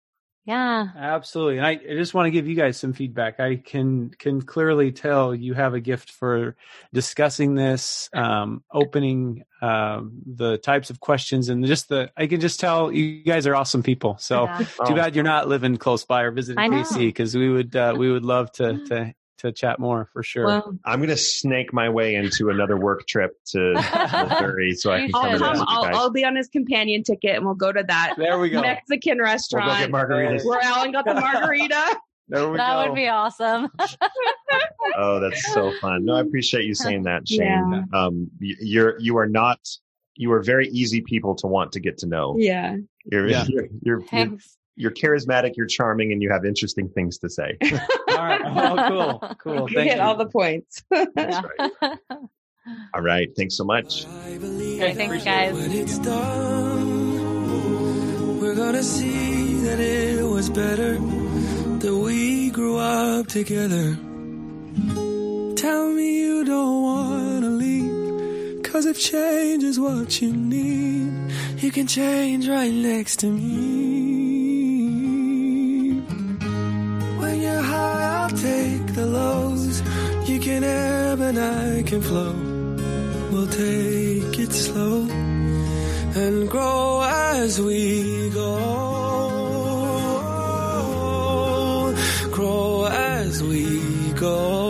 Yeah. Absolutely. And I, I just want to give you guys some feedback. I can can clearly tell you have a gift for discussing this, um, opening um, the types of questions and just the I can just tell you guys are awesome people. So Yeah. too bad you're not living close by or visiting I. KC because we would uh, we would love to *laughs* to to chat more for sure. well I'm gonna snake my way into another work trip to Missouri so I *laughs* You can come should. and I'll, I'll, be on his companion ticket and we'll go to that there we go. Mexican We'll restaurant go get margaritas. where Alan got the margarita. There we That go. would be awesome. *laughs* Oh, that's so fun. No, I appreciate you saying that, Shane. Yeah. Um, you're you are not you are very easy people to want to get to know. Yeah. You're, Yeah. you're, you're you're Thanks. You're charismatic, you're charming, and you have interesting things to say. *laughs* All right. Oh, cool. Cool. You Thank hit you. all the points. *laughs* Yeah. All right, thanks so much. Okay, thanks, guys. When it's done, we're gonna see that it was better that we grew up together. Tell me you don't wanna leave, cause if change is what you need, you can change right next to me. When you're high, I'll take the lows. You can ebb and I can flow. We'll take it slow and grow as we go. Grow as we go.